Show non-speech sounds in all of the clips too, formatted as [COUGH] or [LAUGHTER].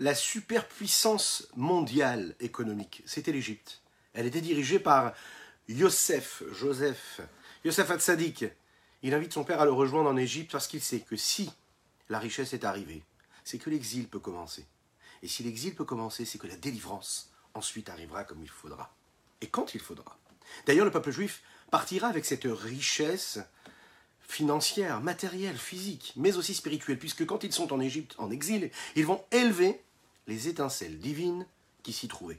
la superpuissance mondiale économique, c'était l'Égypte. Elle était dirigée par Yosef, Joseph, Yosef Hatzadik. Il invite son père à le rejoindre en Égypte parce qu'il sait que si la richesse est arrivée, c'est que l'exil peut commencer. Et si l'exil peut commencer, c'est que la délivrance ensuite arrivera comme il faudra. Et quand il faudra. D'ailleurs, le peuple juif partira avec cette richesse financière, matérielle, physique, mais aussi spirituelle, puisque quand ils sont en Égypte, en exil, ils vont élever les étincelles divines qui s'y trouvaient.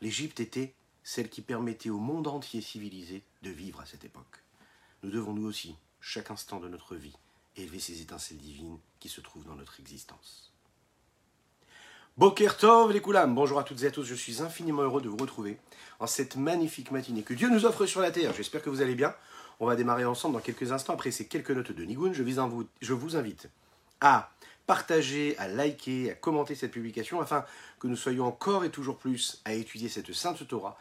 L'Égypte était celle qui permettait au monde entier civilisé de vivre à cette époque. Nous devons nous aussi, chaque instant de notre vie, élever ces étincelles divines qui se trouvent dans notre existence. Boker Tov les Koulam, bonjour à toutes et à tous, je suis infiniment heureux de vous retrouver en cette magnifique matinée que Dieu nous offre sur la terre. J'espère que vous allez bien. On va démarrer ensemble dans quelques instants. Après ces quelques notes de Nigun, je vous invite à partager, à liker, à commenter cette publication afin que nous soyons encore et toujours plus à étudier cette sainte Torah,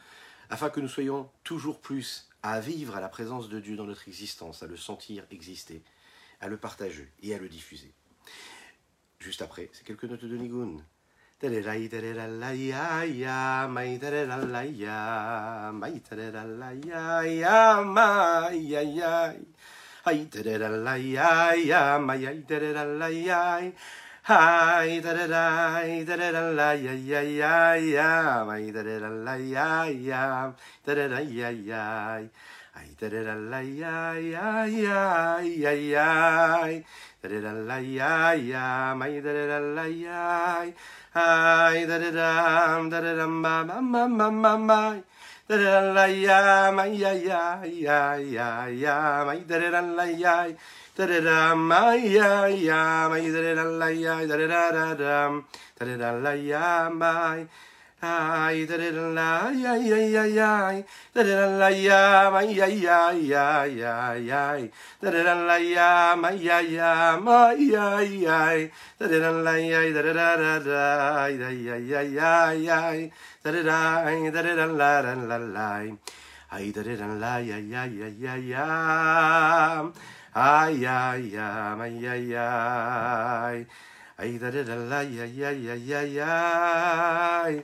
afin que nous soyons toujours plus à vivre à la présence de Dieu dans notre existence, à le sentir exister, à le partager et à le diffuser. Juste après, c'est quelques notes de Nigun. Ay da da da la ya ya ma ya da da da la ya Hi da da da da da da la ya ya ya ya ma da da da la ya ya da da da ya ya Ay da da da la ya ya ya ya ya da da da la ya ya ma da da da la ya Ay da da da da da da ma ma ma ma ma la ya ma ya ya ya ya ya ma da la ya da da ma ya ya ma da la ya da da da da da la ya ma Ay, da da da la, ay, ay, ay, ay, da da da ay, ay, ay, ay, ay, da da da ay, ay, ay, ay, ay, da da da la, ay, da da da da da, ay, ay, ay, ay, ay, da da da, ay, da da da la, ay, da da da la, ay, ay, ay, ay, yam, ay, ay, yam, ay, ay, ay. Ay da da da la ya ya ya ya.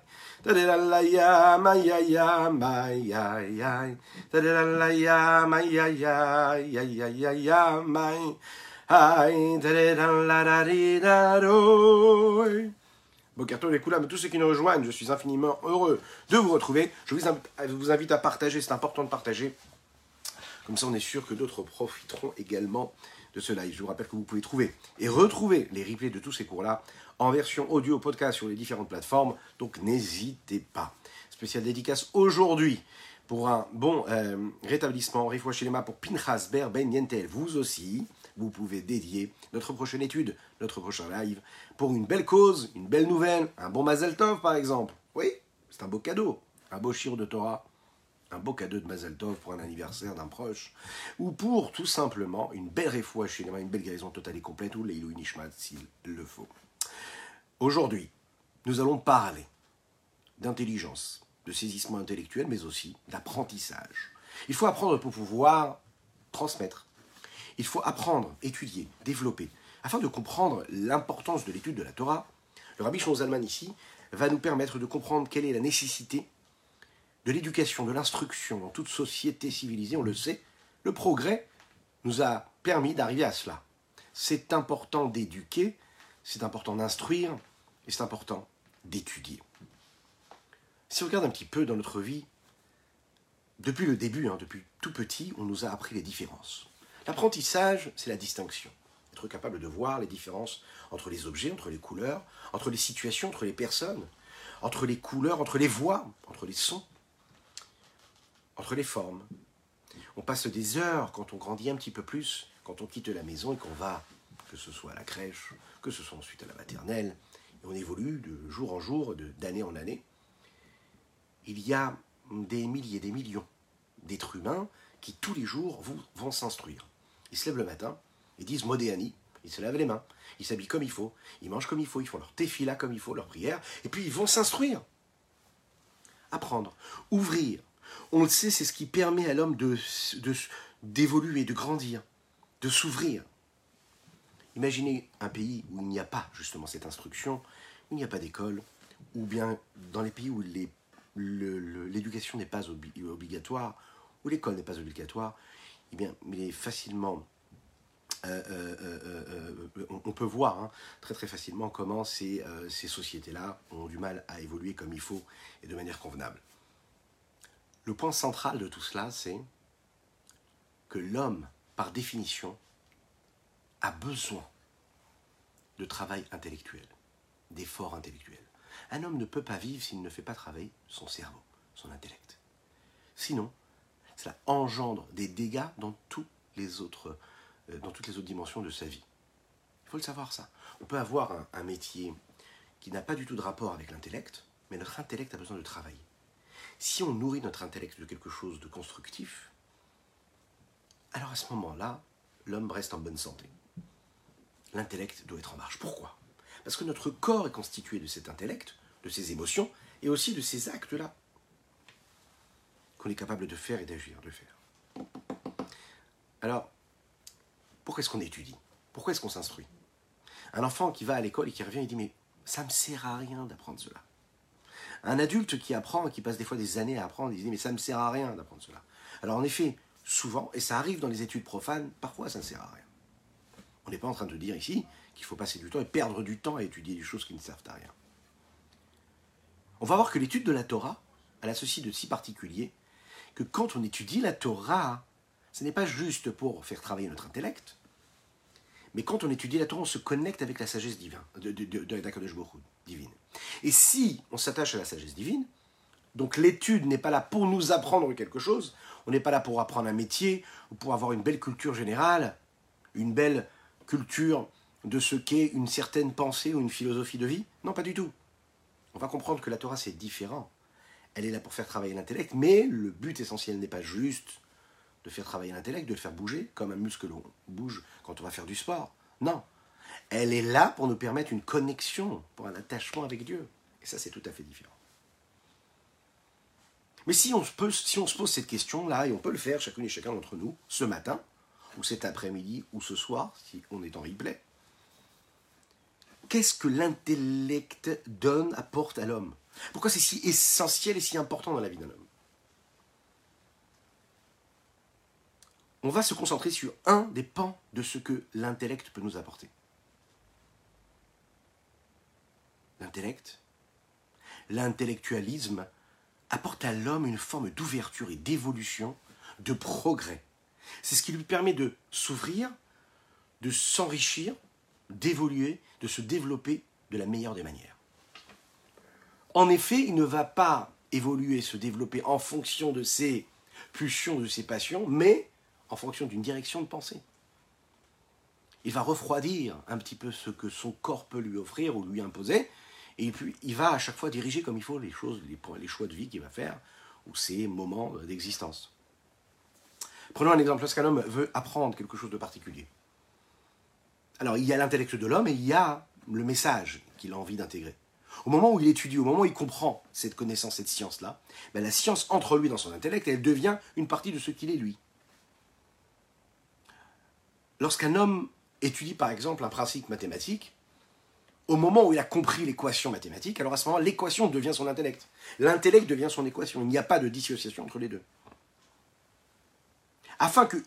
Da la ya, ma ya ya, ma ya ya. Ya, ma ya ya, ya ya ya ya, les tous ceux qui nous rejoignent, je suis infiniment heureux de vous retrouver. Je vous invite à partager, c'est important de partager. Comme ça, on est sûr que d'autres profiteront également de ce live. Je vous rappelle que vous pouvez trouver et retrouver les replays de tous ces cours-là en version audio podcast sur les différentes plateformes. Donc n'hésitez pas. Spécial dédicace aujourd'hui pour un bon euh, rétablissement, Refouachelema pour Pinchas Ber Ben Yentel. Vous aussi, vous pouvez dédier notre prochaine étude, notre prochain live, pour une belle cause, une belle nouvelle, un bon Mazel Tov par exemple. Oui, c'est un beau cadeau, un beau shir de Torah un beau cadeau de Mazel Tov pour un anniversaire d'un proche, ou pour tout simplement une belle réfoua chez une belle guérison totale et complète, ou l'Eilou Nishmat s'il le faut. Aujourd'hui, nous allons parler d'intelligence, de saisissement intellectuel, mais aussi d'apprentissage. Il faut apprendre pour pouvoir transmettre. Il faut apprendre, étudier, développer. Afin de comprendre l'importance de l'étude de la Torah, le rabbi Zalman ici va nous permettre de comprendre quelle est la nécessité de l'éducation, de l'instruction dans toute société civilisée, on le sait, le progrès nous a permis d'arriver à cela. C'est important d'éduquer, c'est important d'instruire, et c'est important d'étudier. Si on regarde un petit peu dans notre vie, depuis le début, hein, depuis tout petit, on nous a appris les différences. L'apprentissage, c'est la distinction. Être capable de voir les différences entre les objets, entre les couleurs, entre les situations, entre les personnes, entre les couleurs, entre les voix, entre les sons, entre les formes. On passe des heures quand on grandit un petit peu plus, quand on quitte la maison et qu'on va, que ce soit à la crèche, que ce soit ensuite à la maternelle, et on évolue de jour en jour, d'année en année. Il y a des milliers, des millions d'êtres humains qui tous les jours vont s'instruire. Ils se lèvent le matin, ils disent Modéani, ils se lavent les mains, ils s'habillent comme il faut, ils mangent comme il faut, ils font leur tefila comme il faut, leur prière, et puis ils vont s'instruire. Apprendre, ouvrir. On le sait, c'est ce qui permet à l'homme de, d'évoluer, de grandir, de s'ouvrir. Imaginez un pays où il n'y a pas justement cette instruction, où il n'y a pas d'école, ou bien dans les pays où l'éducation n'est pas obligatoire, où l'école n'est pas obligatoire, eh bien, facilement euh, euh, euh, on, peut voir hein, très très facilement comment ces sociétés-là ont du mal à évoluer comme il faut et de manière convenable. Le point central de tout cela, c'est que l'homme, par définition, a besoin de travail intellectuel, d'effort intellectuel. Un homme ne peut pas vivre s'il ne fait pas travailler son cerveau, son intellect. Sinon, cela engendre des dégâts euh, dans toutes les autres dimensions de sa vie. Il faut le savoir ça. On peut avoir un, métier qui n'a pas du tout de rapport avec l'intellect, mais notre intellect a besoin de travailler. Si on nourrit notre intellect de quelque chose de constructif, alors à ce moment-là, l'homme reste en bonne santé. L'intellect doit être en marche. Pourquoi? Parce que notre corps est constitué de cet intellect, de ces émotions, et aussi de ces actes-là qu'on est capable de faire et d'agir, de faire. Alors, pourquoi est-ce qu'on étudie? Pourquoi est-ce qu'on s'instruit? Un enfant qui va à l'école et qui revient, il dit Mais ça ne me sert à rien d'apprendre cela. Un adulte qui apprend, qui passe des fois des années à apprendre, il dit Mais ça ne me sert à rien d'apprendre cela. Alors en effet, souvent, et ça arrive dans les études profanes, parfois ça ne sert à rien. On n'est pas en train de dire ici qu'il faut passer du temps et perdre du temps à étudier des choses qui ne servent à rien. On va voir que l'étude de la Torah, elle a ceci de si particulier que quand on étudie la Torah, ce n'est pas juste pour faire travailler notre intellect, mais quand on étudie la Torah, on se connecte avec la sagesse divine, de, divine. Et si on s'attache à la sagesse divine, donc l'étude n'est pas là pour nous apprendre quelque chose, on n'est pas là pour apprendre un métier, ou pour avoir une belle culture générale, une belle culture de ce qu'est une certaine pensée ou une philosophie de vie. Non, pas du tout. On va comprendre que la Torah, c'est différent. Elle est là pour faire travailler l'intellect, mais le but essentiel n'est pas juste de faire travailler l'intellect, de le faire bouger, comme un muscle l'on bouge quand on va faire du sport. Non. Elle est là pour nous permettre une connexion, pour un attachement avec Dieu. Et ça, c'est tout à fait différent. Mais si on, si on se pose cette question-là, et on peut le faire chacune et chacun d'entre nous, ce matin, ou cet après-midi, ou ce soir, si on est en replay, qu'est-ce que l'intellect donne, apporte à l'homme? Pourquoi c'est si essentiel et si important dans la vie d'un homme? On va se concentrer sur un des pans de ce que l'intellect peut nous apporter. L'intellect, l'intellectualisme apporte à l'homme une forme d'ouverture et d'évolution, de progrès. C'est ce qui lui permet de s'ouvrir, de s'enrichir, d'évoluer, de se développer de la meilleure des manières. En effet, il ne va pas évoluer, se développer en fonction de ses pulsions, de ses passions, mais en fonction d'une direction de pensée. Il va refroidir un petit peu ce que son corps peut lui offrir ou lui imposer, et puis il va à chaque fois diriger comme il faut les choses, les, les choix de vie qu'il va faire, ou ses moments d'existence. Prenons un exemple, lorsqu'un homme veut apprendre quelque chose de particulier. Alors il y a l'intellect de l'homme et il y a le message qu'il a envie d'intégrer. Au moment où il étudie, au moment où il comprend cette connaissance, cette science-là, ben, la science entre lui dans son intellect et elle devient une partie de ce qu'il est lui. Lorsqu'un homme étudie par exemple un principe mathématique, au moment où il a compris l'équation mathématique, alors à ce moment l'équation devient son intellect. L'intellect devient son équation. Il n'y a pas de dissociation entre les deux. Afin que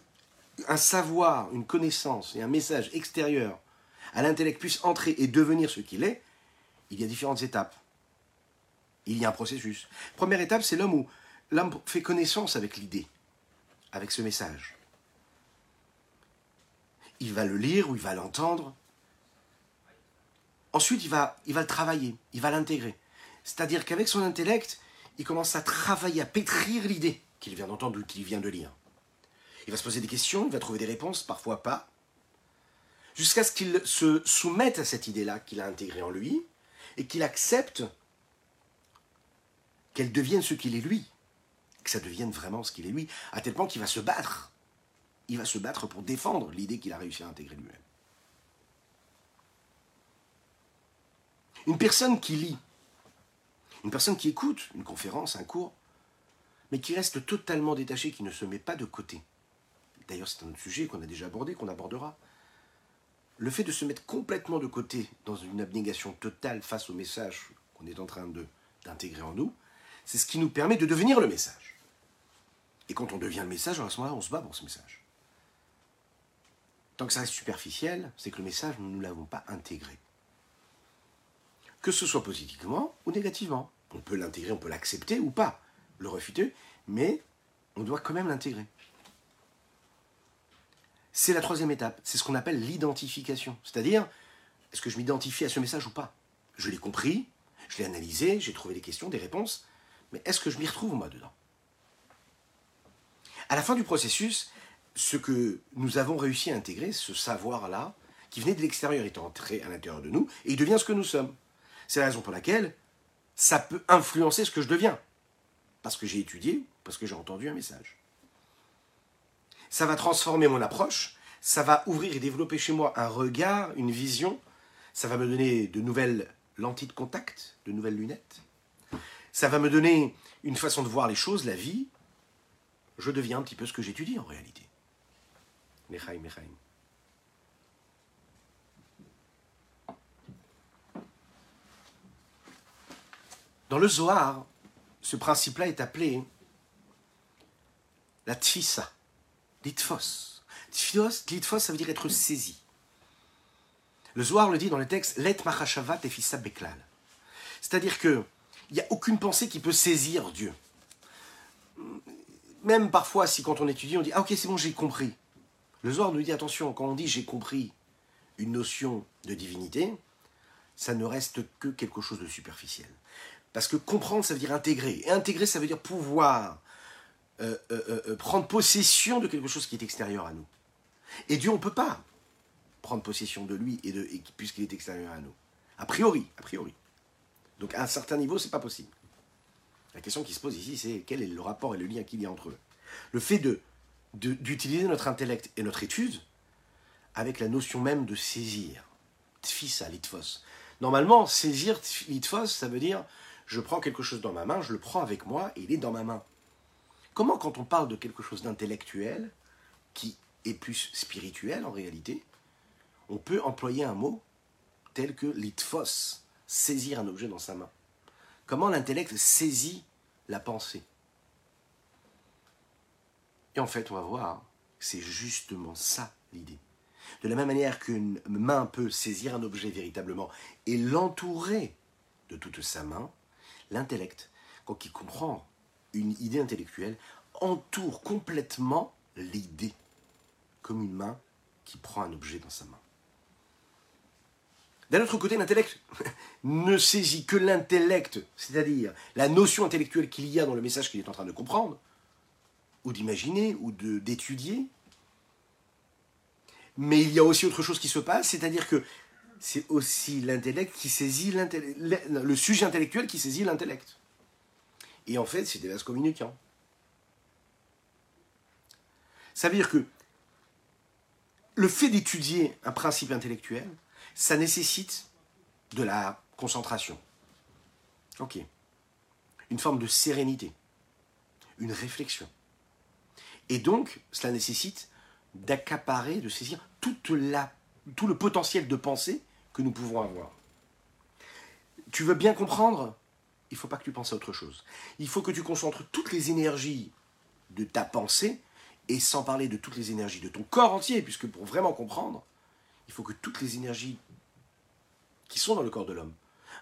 un savoir, une connaissance et un message extérieur à l'intellect puisse entrer et devenir ce qu'il est, il y a différentes étapes. Il y a un processus. Première étape, c'est l'homme où l'homme fait connaissance avec l'idée, avec ce message. Il va le lire ou il va l'entendre. Ensuite, il va, il va le travailler, il va l'intégrer. C'est-à-dire qu'avec son intellect, il commence à travailler, à pétrir l'idée qu'il vient d'entendre ou qu'il vient de lire. Il va se poser des questions, il va trouver des réponses, parfois pas, jusqu'à ce qu'il se soumette à cette idée-là qu'il a intégrée en lui et qu'il accepte qu'elle devienne ce qu'il est lui, que ça devienne vraiment ce qu'il est lui, à tel point qu'il va se battre. Il va se battre pour défendre l'idée qu'il a réussi à intégrer lui-même. Une personne qui lit, une personne qui écoute une conférence, un cours, mais qui reste totalement détachée, qui ne se met pas de côté. D'ailleurs, c'est un autre sujet qu'on a déjà abordé, qu'on abordera. Le fait de se mettre complètement de côté dans une abnégation totale face au message qu'on est en train d'intégrer en nous, c'est ce qui nous permet de devenir le message. Et quand on devient le message, à ce moment-là, on se bat pour ce message. Tant que ça reste superficiel, c'est que le message, nous ne l'avons pas intégré. Que ce soit positivement ou négativement. On peut l'intégrer, on peut l'accepter ou pas, le refuter, mais on doit quand même l'intégrer. C'est la troisième étape, c'est ce qu'on appelle l'identification. C'est-à-dire, est-ce que je m'identifie à ce message ou pas? Je l'ai compris, je l'ai analysé, j'ai trouvé des questions, des réponses, mais est-ce que je m'y retrouve moi dedans? À la fin du processus, ce que nous avons réussi à intégrer, ce savoir-là, qui venait de l'extérieur, est entré à l'intérieur de nous, et il devient ce que nous sommes. C'est la raison pour laquelle ça peut influencer ce que je deviens. Parce que j'ai étudié, parce que j'ai entendu un message. Ça va transformer mon approche, ça va ouvrir et développer chez moi un regard, une vision, ça va me donner de nouvelles lentilles de contact, de nouvelles lunettes, ça va me donner une façon de voir les choses, la vie. Je deviens un petit peu ce que j'étudie en réalité. Dans le Zohar, ce principe-là est appelé la tfissa, l'itfos. L'itfos, ça veut dire être saisi. Le Zohar le dit dans le texte, let machashavat efissa beklal. C'est-à-dire que il n'y a aucune pensée qui peut saisir Dieu. Même parfois, si quand on étudie, on dit Ah, ok, c'est bon, j'ai compris. Le Zohar nous dit Attention, quand on dit j'ai compris une notion de divinité, ça ne reste que quelque chose de superficiel. Parce que comprendre, ça veut dire intégrer. Et intégrer, ça veut dire pouvoir euh, euh, euh, prendre possession de quelque chose qui est extérieur à nous. Et Dieu, on ne peut pas prendre possession de lui et puisqu'il est extérieur à nous. A priori, a priori. Donc à un certain niveau, c'est pas possible. La question qui se pose ici, c'est quel est le rapport et le lien qu'il y a entre eux? Le fait de, d'utiliser notre intellect et notre étude avec la notion même de saisir. Tfisa, litfos. Normalement, saisir litfos, ça veut dire je prends quelque chose dans ma main, je le prends avec moi et il est dans ma main. Comment, quand on parle de quelque chose d'intellectuel, qui est plus spirituel en réalité, on peut employer un mot tel que litfos saisir un objet dans sa main Comment l'intellect saisit la pensée? Et en fait, on va voir, c'est justement ça l'idée. De la même manière qu'une main peut saisir un objet véritablement et l'entourer de toute sa main, l'intellect, quand il comprend une idée intellectuelle, entoure complètement l'idée, comme une main qui prend un objet dans sa main. D'un autre côté, l'intellect [LAUGHS] ne saisit que l'intellect, c'est-à-dire la notion intellectuelle qu'il y a dans le message qu'il est en train de comprendre, ou d'imaginer, ou d'étudier. Mais il y a aussi autre chose qui se passe, c'est-à-dire que c'est aussi l'intellect qui saisit le sujet intellectuel qui saisit l'intellect. Et en fait, c'est des vases communicants. Ça veut dire que le fait d'étudier un principe intellectuel, ça nécessite de la concentration. Ok. Une forme de sérénité. Une réflexion. Et donc, cela nécessite d'accaparer, de saisir tout le potentiel de pensée que nous pouvons avoir. Tu veux bien comprendre? Il ne faut pas que tu penses à autre chose. Il faut que tu concentres toutes les énergies de ta pensée, et sans parler de toutes les énergies de ton corps entier, puisque pour vraiment comprendre, il faut que toutes les énergies qui sont dans le corps de l'homme.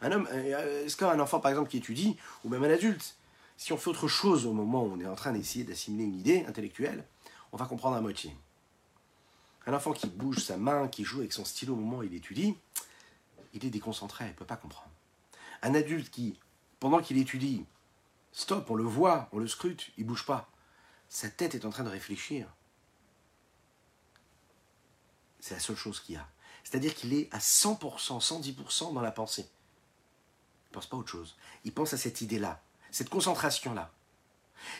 Un homme, euh, est-ce qu'un enfant par exemple qui étudie, ou même un adulte, Si on fait autre chose au moment où on est en train d'essayer d'assimiler une idée intellectuelle, on va comprendre à moitié. Un enfant qui bouge sa main, qui joue avec son stylo au moment où il étudie, il est déconcentré, il ne peut pas comprendre. Un adulte qui, pendant qu'il étudie, stop, on le voit, on le scrute, il ne bouge pas. Sa tête est en train de réfléchir. C'est la seule chose qu'il a. C'est-à-dire qu'il est à 100%, 110% dans la pensée. Il ne pense pas à autre chose. Il pense à cette idée-là, cette concentration-là.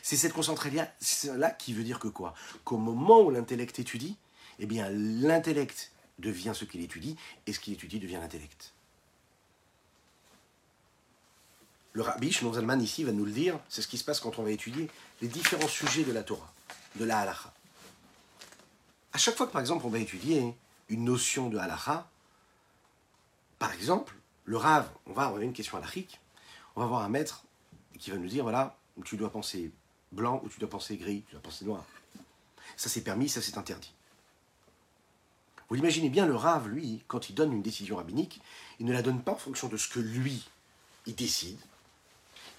C'est cette concentration-là qui veut dire que quoi? Qu'au moment où l'intellect étudie, eh bien l'intellect devient ce qu'il étudie, et ce qu'il étudie devient l'intellect. Le rabbi Shimon ici va nous le dire, c'est ce qui se passe quand on va étudier les différents sujets de la Torah, de la halacha. À chaque fois que par exemple on va étudier une notion de halacha, par exemple, le rave, on va avoir une question halachique, on va avoir un maître qui va nous dire voilà, tu dois penser blanc ou tu dois penser gris, tu dois penser noir. Ça c'est permis, ça c'est interdit. Vous l'imaginez bien, le rave, lui, quand il donne une décision rabbinique, il ne la donne pas en fonction de ce que lui, il décide.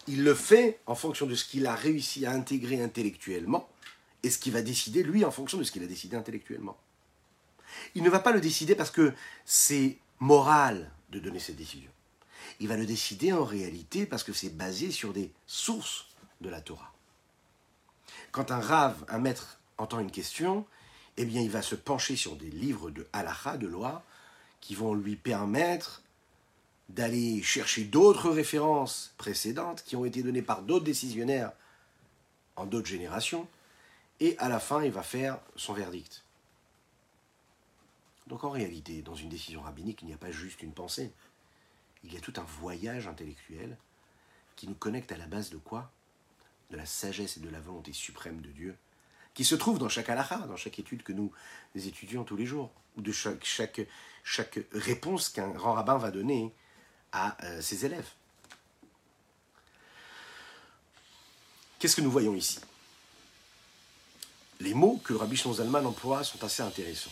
Il le fait en fonction de ce qu'il a réussi à intégrer intellectuellement et ce qu'il va décider, lui, en fonction de ce qu'il a décidé intellectuellement. Il ne va pas le décider parce que c'est moral de donner cette décision. Il va le décider en réalité parce que c'est basé sur des sources de la Torah. Quand un rave, un maître, entend une question, eh bien, il va se pencher sur des livres de halacha, de loi, qui vont lui permettre d'aller chercher d'autres références précédentes qui ont été données par d'autres décisionnaires en d'autres générations, et à la fin, il va faire son verdict. Donc en réalité, dans une décision rabbinique, il n'y a pas juste une pensée. Il y a tout un voyage intellectuel qui nous connecte à la base de quoi? De la sagesse et de la volonté suprême de Dieu, qui se trouve dans chaque halakha, dans chaque étude que nous étudions tous les jours, ou de chaque, réponse qu'un grand rabbin va donner à euh, ses élèves. Qu'est-ce que nous voyons ici? Les mots que Rabbi Zalman emploie sont assez intéressants.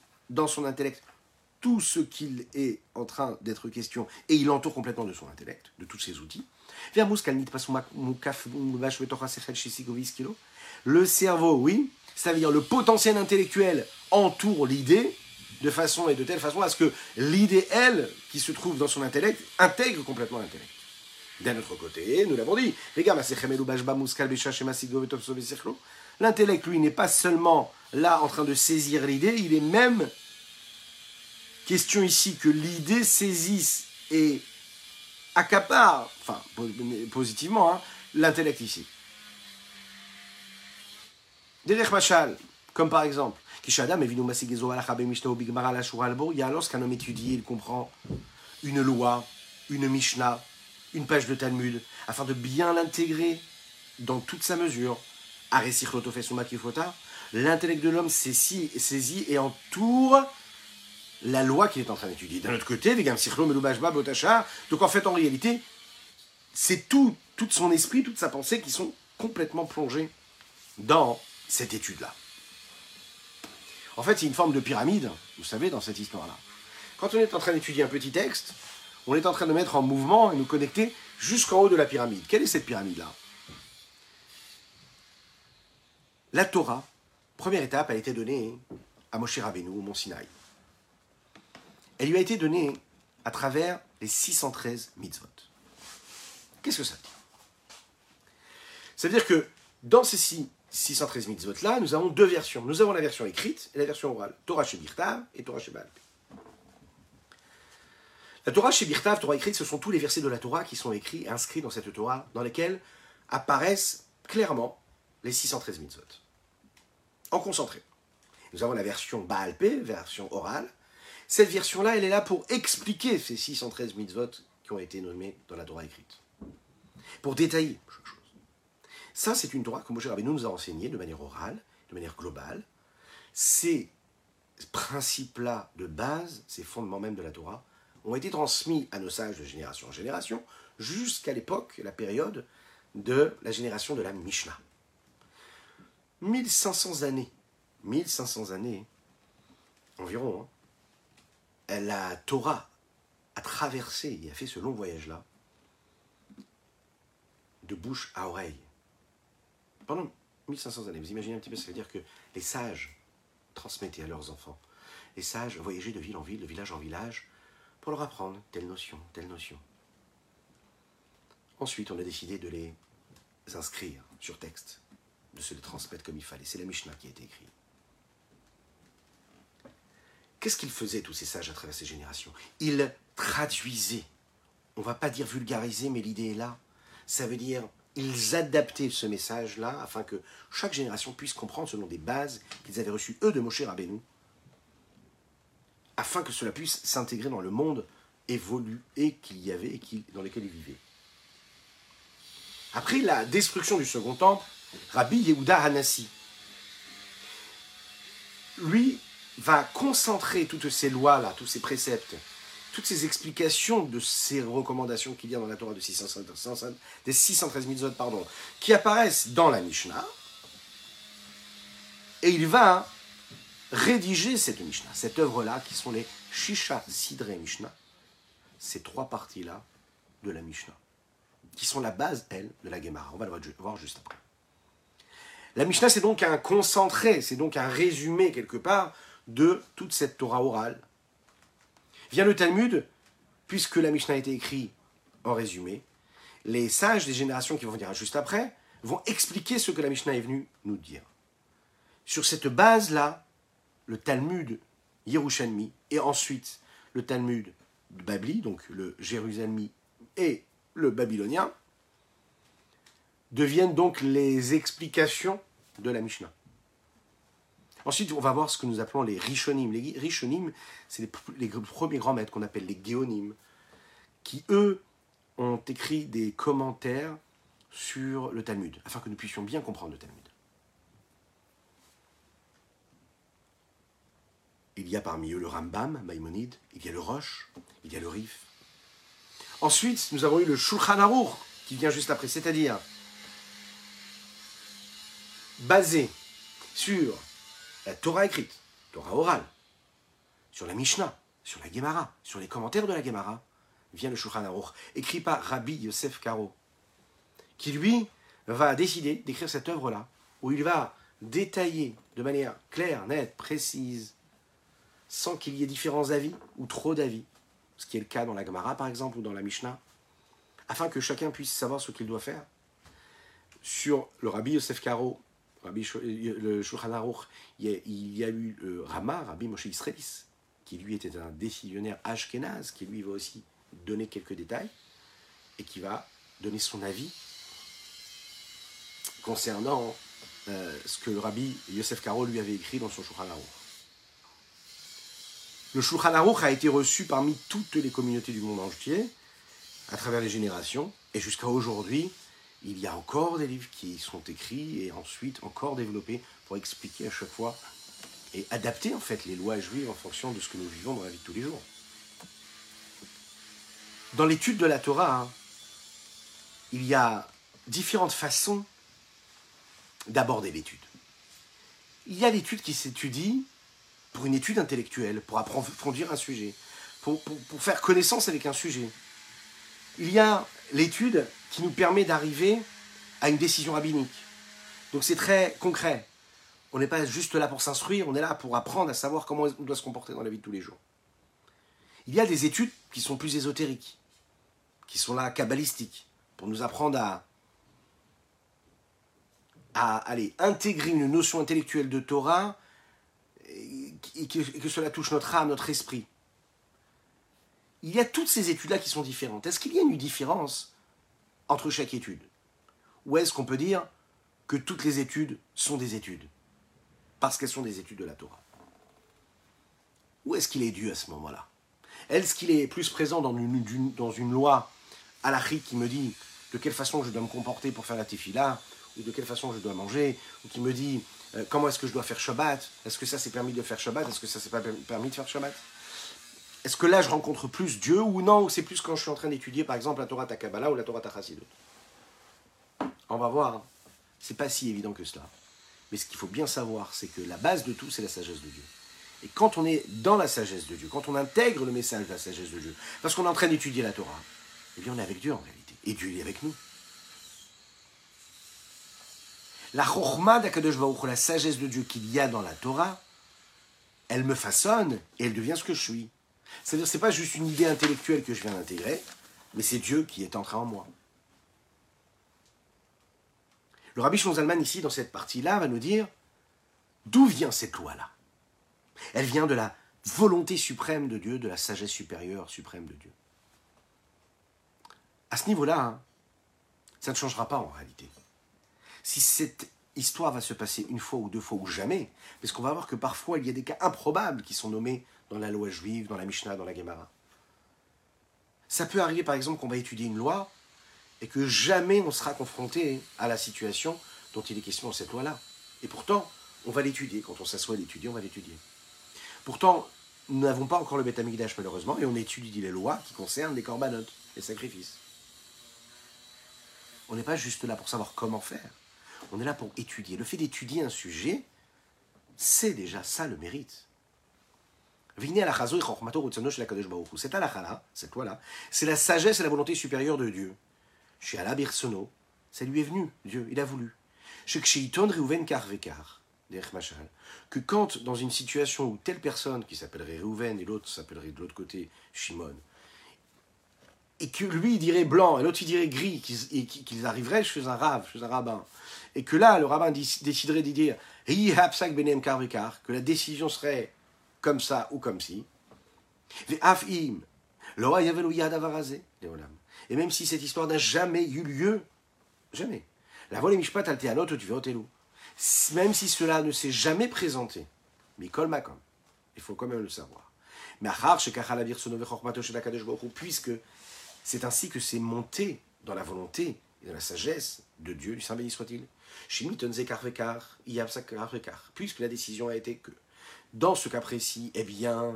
dans son intellect tout ce qu'il est en train d'être question et il entoure complètement de son intellect, de tous ses outils. Le cerveau, oui, ça veut dire le potentiel intellectuel entoure l'idée de façon et de telle façon à ce que l'idée, elle, qui se trouve dans son intellect, intègre complètement l'intellect. D'un autre côté, nous l'avons dit, l'intellect, lui, n'est pas seulement là en train de saisir l'idée, il est même question ici que l'idée saisisse et accapare, enfin positivement, hein, l'intellect ici. Derech Machal, comme par exemple, il y a lorsqu'un homme étudie, il comprend une loi, une Mishnah, une page de Talmud, afin de bien l'intégrer dans toute sa mesure. L'intellect de l'homme saisit et entoure la loi qu'il est en train d'étudier. D'un autre côté, donc en fait, en réalité, c'est tout, tout son esprit, toute sa pensée qui sont complètement plongés dans cette étude-là. En fait, c'est une forme de pyramide, vous savez, dans cette histoire-là. Quand on est en train d'étudier un petit texte, on est en train de mettre en mouvement et nous connecter jusqu'en haut de la pyramide. Quelle est cette pyramide-là? La Torah, première étape, a été donnée à Moshe Rabbeinu au Mont Sinaï. Elle lui a été donnée à travers les 613 mitzvot. Qu'est-ce que ça veut dire Ça veut dire que dans ces 613 mitzvot-là, nous avons deux versions. Nous avons la version écrite et la version orale. Torah Shebirtav et Torah Shebal. La Torah Shebirtav, Torah écrite, ce sont tous les versets de la Torah qui sont écrits, inscrits dans cette Torah, dans lesquels apparaissent clairement les 613 mitzvot. En concentré. Nous avons la version Baal version orale, cette version-là, elle est là pour expliquer ces 613 mitzvot qui ont été nommés dans la Torah écrite. pour détailler chaque chose. Ça, c'est une Torah que Moshe Rabbeinu nous a enseigné de manière orale, de manière globale. Ces principes-là de base, ces fondements même de la Torah, ont été transmis à nos sages de génération en génération, jusqu'à l'époque, la période de la génération de la Mishnah. 1500 années, 1500 années environ, hein, la Torah a traversé et a fait ce long voyage-là de bouche à oreille. Pendant 1500 années, vous imaginez un petit peu, ça veut dire que les sages transmettaient à leurs enfants. Les sages voyageaient de ville en ville, de village en village, pour leur apprendre telle notion, telle notion. Ensuite, on a décidé de les inscrire sur texte, de se les transmettre comme il fallait. C'est la Mishnah qui a été écrite. Qu'est-ce qu'ils faisaient, tous ces sages, à travers ces générations? Ils traduisaient. On va pas dire vulgariser, mais l'idée est là. Ça veut dire, ils adaptaient ce message-là afin que chaque génération puisse comprendre selon des bases qu'ils avaient reçues, eux, de Moshe Rabbeinu, afin que cela puisse s'intégrer dans le monde évolué qu'il y avait et dans lequel ils vivaient. Après la destruction du second temple, Rabbi Yehuda Hanassi, lui, va concentrer toutes ces lois-là, tous ces préceptes, toutes ces explications de ces recommandations qu'il y a dans la Torah de 613, des 613 mitzvot, pardon, qui apparaissent dans la Mishnah, et il va rédiger cette Mishnah, cette œuvre-là, qui sont les Shisha Sidre Mishnah, ces trois parties-là de la Mishnah, qui sont la base, elle, de la Gemara. On va le voir juste après. La Mishnah, c'est donc un concentré, c'est donc un résumé quelque part de toute cette Torah orale. Vient le Talmud, puisque la Mishnah a été écrite en résumé, les sages des générations qui vont venir juste après vont expliquer ce que la Mishnah est venue nous dire. Sur cette base-là, le Talmud Yerushalmi et ensuite le Talmud Babli, donc le Jérusalemi et le babylonien, deviennent donc les explications de la Mishnah. Ensuite, on va voir ce que nous appelons les Rishonim. Les Rishonim, c'est les, premiers grands maîtres qu'on appelle les Géonim, qui, eux, ont écrit des commentaires sur le Talmud, afin que nous puissions bien comprendre le Talmud. Il y a parmi eux le Rambam, Maïmonide, il y a le Roche, il y a le Rif. Ensuite, nous avons eu le Shulchan Aruch, qui vient juste après, c'est-à-dire basé sur la Torah écrite, Torah orale, sur la Mishnah, sur la Gemara, sur les commentaires de la Gemara, vient le Shulchan Aruch, écrit par Rabbi Yosef Karo, qui lui va décider d'écrire cette œuvre-là, où il va détailler de manière claire, nette, précise, sans qu'il y ait différents avis ou trop d'avis, ce qui est le cas dans la Gemara par exemple ou dans la Mishnah, afin que chacun puisse savoir ce qu'il doit faire. Sur le Rabbi Yosef Karo, Rabbi, le Shulchan Aruch, il y a eu euh, Rama, Rabbi Moshe Israelis, qui lui était un décisionnaire ashkenaz, qui lui va aussi donner quelques détails et qui va donner son avis concernant euh, ce que le Rabbi Yosef Karo lui avait écrit dans son Shulchan Aruch. Le Shulchan Aruch a été reçu parmi toutes les communautés du monde entier, à travers les générations, et jusqu'à aujourd'hui, il y a encore des livres qui sont écrits et ensuite encore développés pour expliquer à chaque fois et adapter en fait les lois juives en fonction de ce que nous vivons dans la vie de tous les jours. Dans l'étude de la Torah, hein, il y a différentes façons d'aborder l'étude. Il y a l'étude qui s'étudie pour une étude intellectuelle, pour approfondir un sujet, pour, pour faire connaissance avec un sujet. Il y a l'étude qui nous permet d'arriver à une décision rabbinique. Donc c'est très concret. On n'est pas juste là pour s'instruire, on est là pour apprendre à savoir comment on doit se comporter dans la vie de tous les jours. Il y a des études qui sont plus ésotériques, qui sont là kabbalistiques, pour nous apprendre à, aller intégrer une notion intellectuelle de Torah et que cela touche notre âme, notre esprit. Il y a toutes ces études-là qui sont différentes. Est-ce qu'il y a une différence entre chaque étude. Ou est-ce qu'on peut dire que toutes les études sont des études? Parce qu'elles sont des études de la Torah. Où est-ce qu'il est dû à ce moment-là? Est-ce qu'il est plus présent dans une, dans une loi halachique qui me dit de quelle façon je dois me comporter pour faire la tefila, ou de quelle façon je dois manger, ou qui me dit euh, comment est-ce que je dois faire Shabbat, est-ce que ça c'est permis de faire Shabbat, est-ce que ça c'est pas permis de faire Shabbat? Est-ce que là je rencontre plus Dieu ou non, ou c'est plus quand je suis en train d'étudier par exemple la Torah Takabala ou la Torah Tachassidut On va voir, hein. c'est pas si évident que cela. Mais ce qu'il faut bien savoir, c'est que la base de tout, c'est la sagesse de Dieu. Et quand on est dans la sagesse de Dieu, quand on intègre le message de la sagesse de Dieu, parce qu'on est en train d'étudier la Torah, eh bien on est avec Dieu en réalité. Et Dieu est avec nous. La chorma d'Akadosh la sagesse de Dieu qu'il y a dans la Torah, elle me façonne et elle devient ce que je suis. C'est-à-dire, ce n'est pas juste une idée intellectuelle que je viens d'intégrer, mais c'est Dieu qui est entré en moi. Le rabbi Zalman, ici, dans cette partie-là, va nous dire d'où vient cette loi-là? Elle vient de la volonté suprême de Dieu, de la sagesse supérieure suprême de Dieu. À ce niveau-là, hein, ça ne changera pas en réalité. Si cette histoire va se passer une fois ou deux fois ou jamais, parce qu'on va voir que parfois il y a des cas improbables qui sont nommés dans la loi juive, dans la Mishnah, dans la Gemara. Ça peut arriver par exemple qu'on va étudier une loi et que jamais on sera confronté à la situation dont il est question dans cette loi-là. Et pourtant, on va l'étudier. Quand on s'assoit à l'étudier, on va l'étudier. Pourtant, nous n'avons pas encore le Beth malheureusement et on étudie les lois qui concernent les corbanotes, les sacrifices. On n'est pas juste là pour savoir comment faire. On est là pour étudier. Le fait d'étudier un sujet, c'est déjà ça le mérite. Cette là cette loi-là, c'est la sagesse et la volonté supérieure de Dieu. Chez Allah Birsono, ça lui est venu, Dieu, il a voulu. Que quand, dans une situation où telle personne, qui s'appellerait Reuven et l'autre s'appellerait de l'autre côté Shimon, et que lui il dirait blanc et l'autre il dirait gris, qu'ils arriveraient chez un rave, chez un rabbin, et que là le rabbin déciderait de dire que la décision serait comme ça ou comme si, et même si cette histoire n'a jamais eu lieu, jamais. La mishpat alteanot tu Même si cela ne s'est jamais présenté, mais il faut quand même le savoir. Mais puisque c'est ainsi que c'est monté dans la volonté et dans la sagesse de Dieu, du Saint béni soit-il. Puisque la décision a été que, dans ce cas précis, eh bien,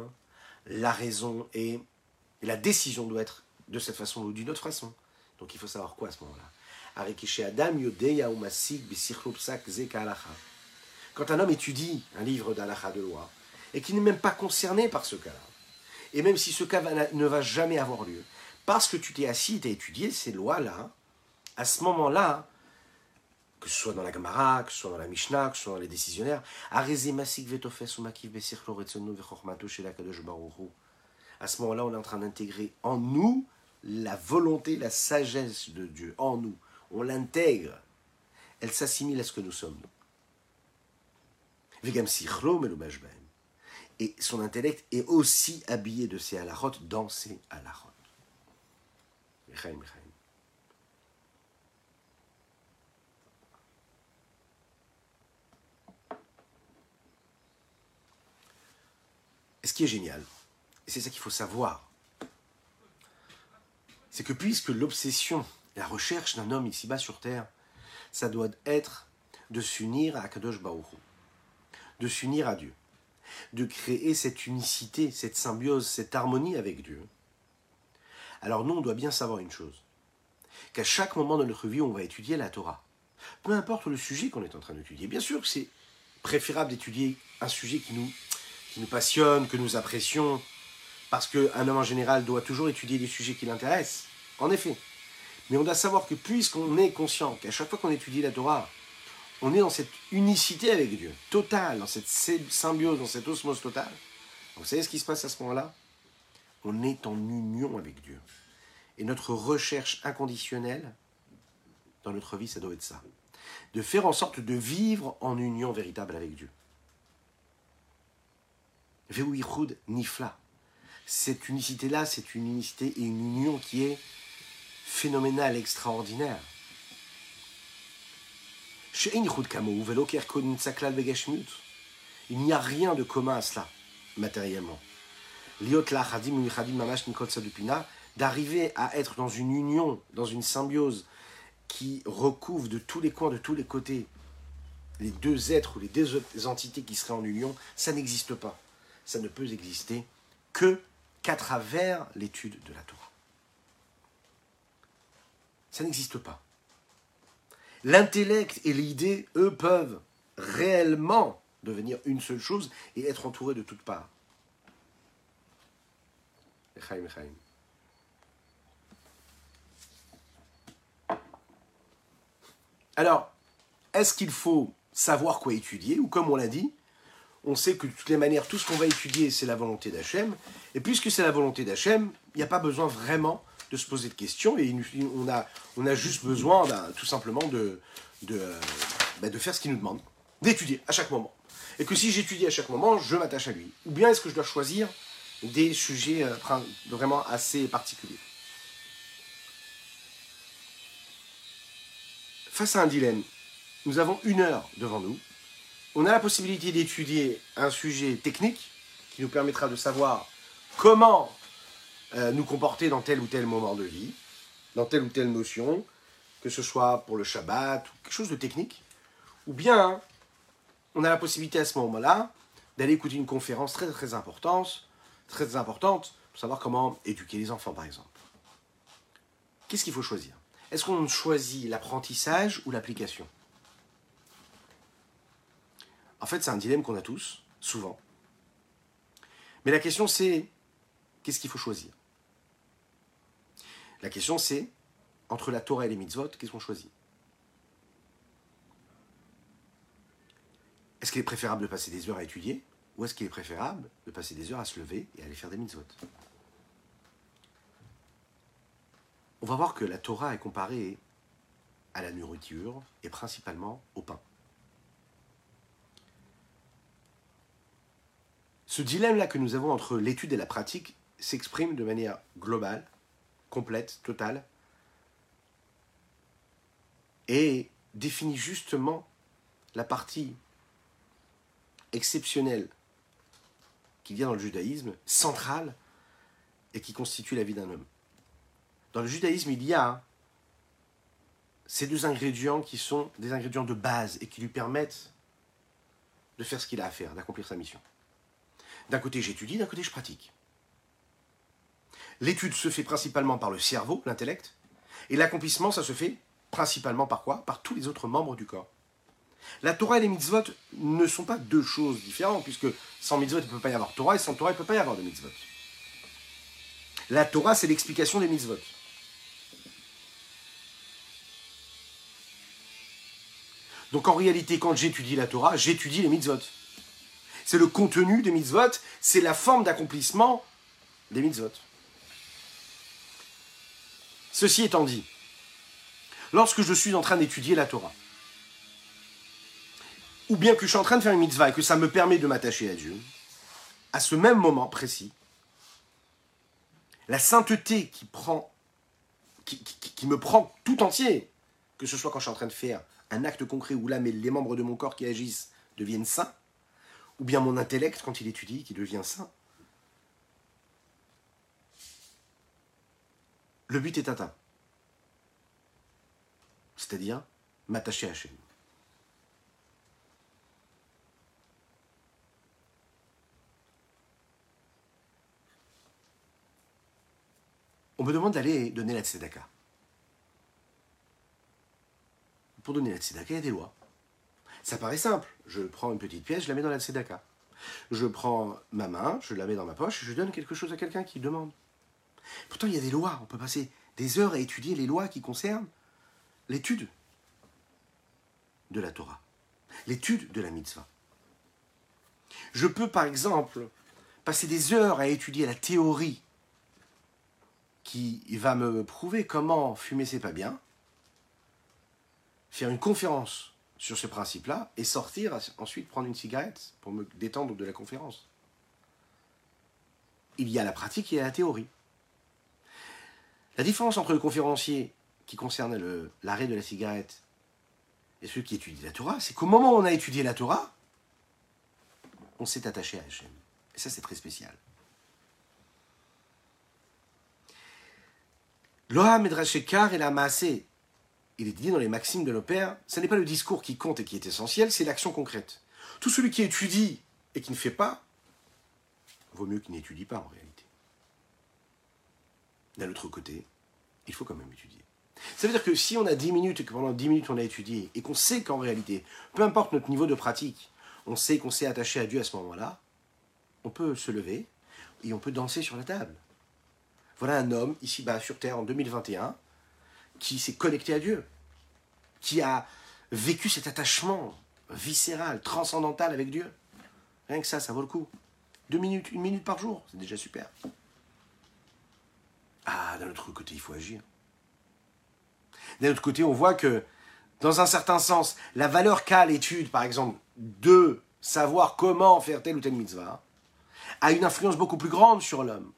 la raison et la décision doit être de cette façon ou d'une autre façon. Donc il faut savoir quoi à ce moment-là Quand un homme étudie un livre d'Alaha de loi, et qui n'est même pas concerné par ce cas-là, et même si ce cas ne va jamais avoir lieu, parce que tu t'es assis, tu as étudié ces lois-là, à ce moment-là, que ce soit dans la Gemara, que ce soit dans la Mishnah, que ce soit dans les décisionnaires, à ce moment-là, on est en train d'intégrer en nous la volonté, la sagesse de Dieu en nous. On l'intègre. Elle s'assimile à ce que nous sommes. Et son intellect est aussi habillé de ses halachot dans ses halachot. Et ce qui est génial, et c'est ça qu'il faut savoir, c'est que puisque l'obsession, la recherche d'un homme ici-bas sur terre, ça doit être de s'unir à Kadosh Baruch de s'unir à Dieu, de créer cette unicité, cette symbiose, cette harmonie avec Dieu, alors nous, on doit bien savoir une chose, qu'à chaque moment de notre vie, on va étudier la Torah. Peu importe le sujet qu'on est en train d'étudier. Bien sûr que c'est préférable d'étudier un sujet qui nous, qui nous passionne, que nous apprécions, parce qu'un homme en général doit toujours étudier des sujets qui l'intéressent. En effet. Mais on doit savoir que puisqu'on est conscient qu'à chaque fois qu'on étudie la Torah, on est dans cette unicité avec Dieu, totale, dans cette symbiose, dans cette osmose totale. Vous savez ce qui se passe à ce moment-là? On est en union avec Dieu. Et notre recherche inconditionnelle dans notre vie, ça doit être ça. De faire en sorte de vivre en union véritable avec Dieu. Veuichud nifla. Cette unicité-là, c'est une unicité et une union qui est phénoménale, extraordinaire. Il n'y a rien de commun à cela, matériellement d'arriver à être dans une union, dans une symbiose qui recouvre de tous les coins, de tous les côtés, les deux êtres ou les deux entités qui seraient en union, ça n'existe pas. Ça ne peut exister que qu'à travers l'étude de la Torah. Ça n'existe pas. L'intellect et l'idée, eux, peuvent réellement devenir une seule chose et être entourés de toutes parts. Alors, est-ce qu'il faut savoir quoi étudier Ou comme on l'a dit, on sait que de toutes les manières, tout ce qu'on va étudier, c'est la volonté d'Hachem. Et puisque c'est la volonté d'Hachem, il n'y a pas besoin vraiment de se poser de questions. Et on a, juste besoin, ben, tout simplement, de, de, ben, de faire ce qu'il nous demande, d'étudier à chaque moment. Et que si j'étudie à chaque moment, je m'attache à lui. Ou bien est-ce que je dois choisir des sujets euh, vraiment assez particuliers? Face à un dilemme, nous avons une heure devant nous on a la possibilité d'étudier un sujet technique qui nous permettra de savoir comment euh, nous comporter dans tel ou tel moment de vie, dans telle ou telle notion, que ce soit pour le Shabbat ou quelque chose de technique, ou bien on a la possibilité à ce moment-là d'aller écouter une conférence très importante, très importante pour savoir comment éduquer les enfants par exemple. Qu'est-ce qu'il faut choisir? Est-ce qu'on choisit l'apprentissage ou l'application? En fait, c'est un dilemme qu'on a tous, souvent. Mais la question, c'est qu'est-ce qu'il faut choisir? La question, c'est entre la Torah et les mitzvot, qu'est-ce qu'on choisit? Est-ce qu'il est préférable de passer des heures à étudier ou est-ce qu'il est préférable de passer des heures à se lever et à aller faire des mitzvot? On va voir que la Torah est comparée à la nourriture et principalement au pain. Ce dilemme-là que nous avons entre l'étude et la pratique s'exprime de manière globale, complète, totale, et définit justement la partie exceptionnelle qu'il y a dans le judaïsme, centrale, et qui constitue la vie d'un homme. Dans le judaïsme, il y a ces deux ingrédients qui sont des ingrédients de base et qui lui permettent de faire ce qu'il a à faire, d'accomplir sa mission. D'un côté, j'étudie, d'un côté, je pratique. L'étude se fait principalement par le cerveau, l'intellect, et l'accomplissement, ça se fait principalement par quoi? Par tous les autres membres du corps. La Torah et les mitzvot ne sont pas deux choses différentes, puisque sans mitzvot, il ne peut pas y avoir Torah, et sans Torah, il ne peut pas y avoir de mitzvot. La Torah, c'est l'explication des mitzvot. Donc en réalité, quand j'étudie la Torah, j'étudie les mitzvot c'est le contenu des mitzvot, c'est la forme d'accomplissement des mitzvot. Ceci étant dit, lorsque je suis en train d'étudier la Torah, ou bien que je suis en train de faire une mitzvah et que ça me permet de m'attacher à Dieu, à ce même moment précis, la sainteté qui prend, qui, me prend tout entier, que ce soit quand je suis en train de faire un acte concret où là, les membres de mon corps qui agissent deviennent saints, ou bien mon intellect quand il étudie, qui devient saint. Le but est atteint. C'est-à-dire m'attacher à Hachem. On me demande d'aller donner la tzedaka. Pour donner la tzedaka, il y a des lois. Ça paraît simple. Je prends une petite pièce, je la mets dans la tzedaka. Je prends ma main, je la mets dans ma poche, je donne quelque chose à quelqu'un qui demande. Pourtant, il y a des lois. On peut passer des heures à étudier les lois qui concernent l'étude de la Torah, l'étude de la mitzvah. Je peux, par exemple, passer des heures à étudier la théorie qui va me prouver comment fumer c'est pas bien, faire une conférence sur ce principe-là et sortir, ensuite prendre une cigarette pour me détendre de la conférence. Il y a la pratique et la théorie. La différence entre le conférencier qui concerne l'arrêt de la cigarette et celui qui étudie la Torah, c'est qu'au moment où on a étudié la Torah, on s'est attaché à Hachem. Et ça, c'est très spécial. Loha Medrashekar et la Maasé il est dit dans les maximes de nos pères, ce n'est pas le discours qui compte et qui est essentiel, c'est l'action concrète. Tout celui qui étudie et qui ne fait pas, vaut mieux qu'il n'étudie pas en réalité. D'un autre côté, il faut quand même étudier. Ça veut dire que si on a 10 minutes et que pendant 10 minutes on a étudié et qu'on sait qu'en réalité, peu importe notre niveau de pratique, on sait qu'on s'est attaché à Dieu à ce moment-là, on peut se lever et on peut danser sur la table. Voilà un homme ici-bas sur Terre en 2021 qui s'est connecté à Dieu, qui a vécu cet attachement viscéral, transcendantal avec Dieu. Rien que ça, ça vaut le coup. Deux minutes, une minute par jour, c'est déjà super. Ah, d'un autre côté, il faut agir. D'un autre côté, on voit que, dans un certain sens, la valeur qu'a l'étude, par exemple, de savoir comment faire telle ou telle mitzvah, a une influence beaucoup plus grande sur l'homme.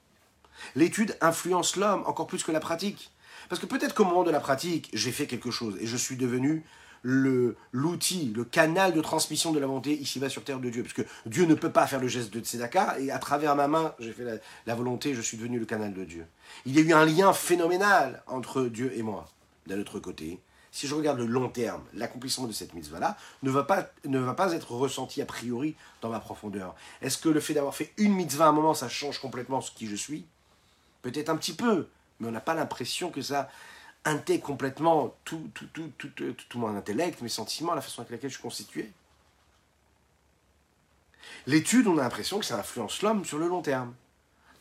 L'étude influence l'homme encore plus que la pratique. Parce que peut-être qu'au moment de la pratique, j'ai fait quelque chose et je suis devenu l'outil, le, canal de transmission de la volonté ici-bas sur terre de Dieu. Parce que Dieu ne peut pas faire le geste de Tzedaka et à travers ma main, j'ai fait la, la, volonté, je suis devenu le canal de Dieu. Il y a eu un lien phénoménal entre Dieu et moi. D'un autre côté, si je regarde le long terme, l'accomplissement de cette mitzvah-là ne, va pas, ne va pas être ressenti a priori dans ma profondeur. Est-ce que le fait d'avoir fait une mitzvah à un moment, ça change complètement ce qui je suis? Peut-être un petit peu, mais on n'a pas l'impression que ça intègre complètement tout, tout, mon intellect, mes sentiments, la façon avec laquelle je suis constitué. L'étude, on a l'impression que ça influence l'homme sur le long terme.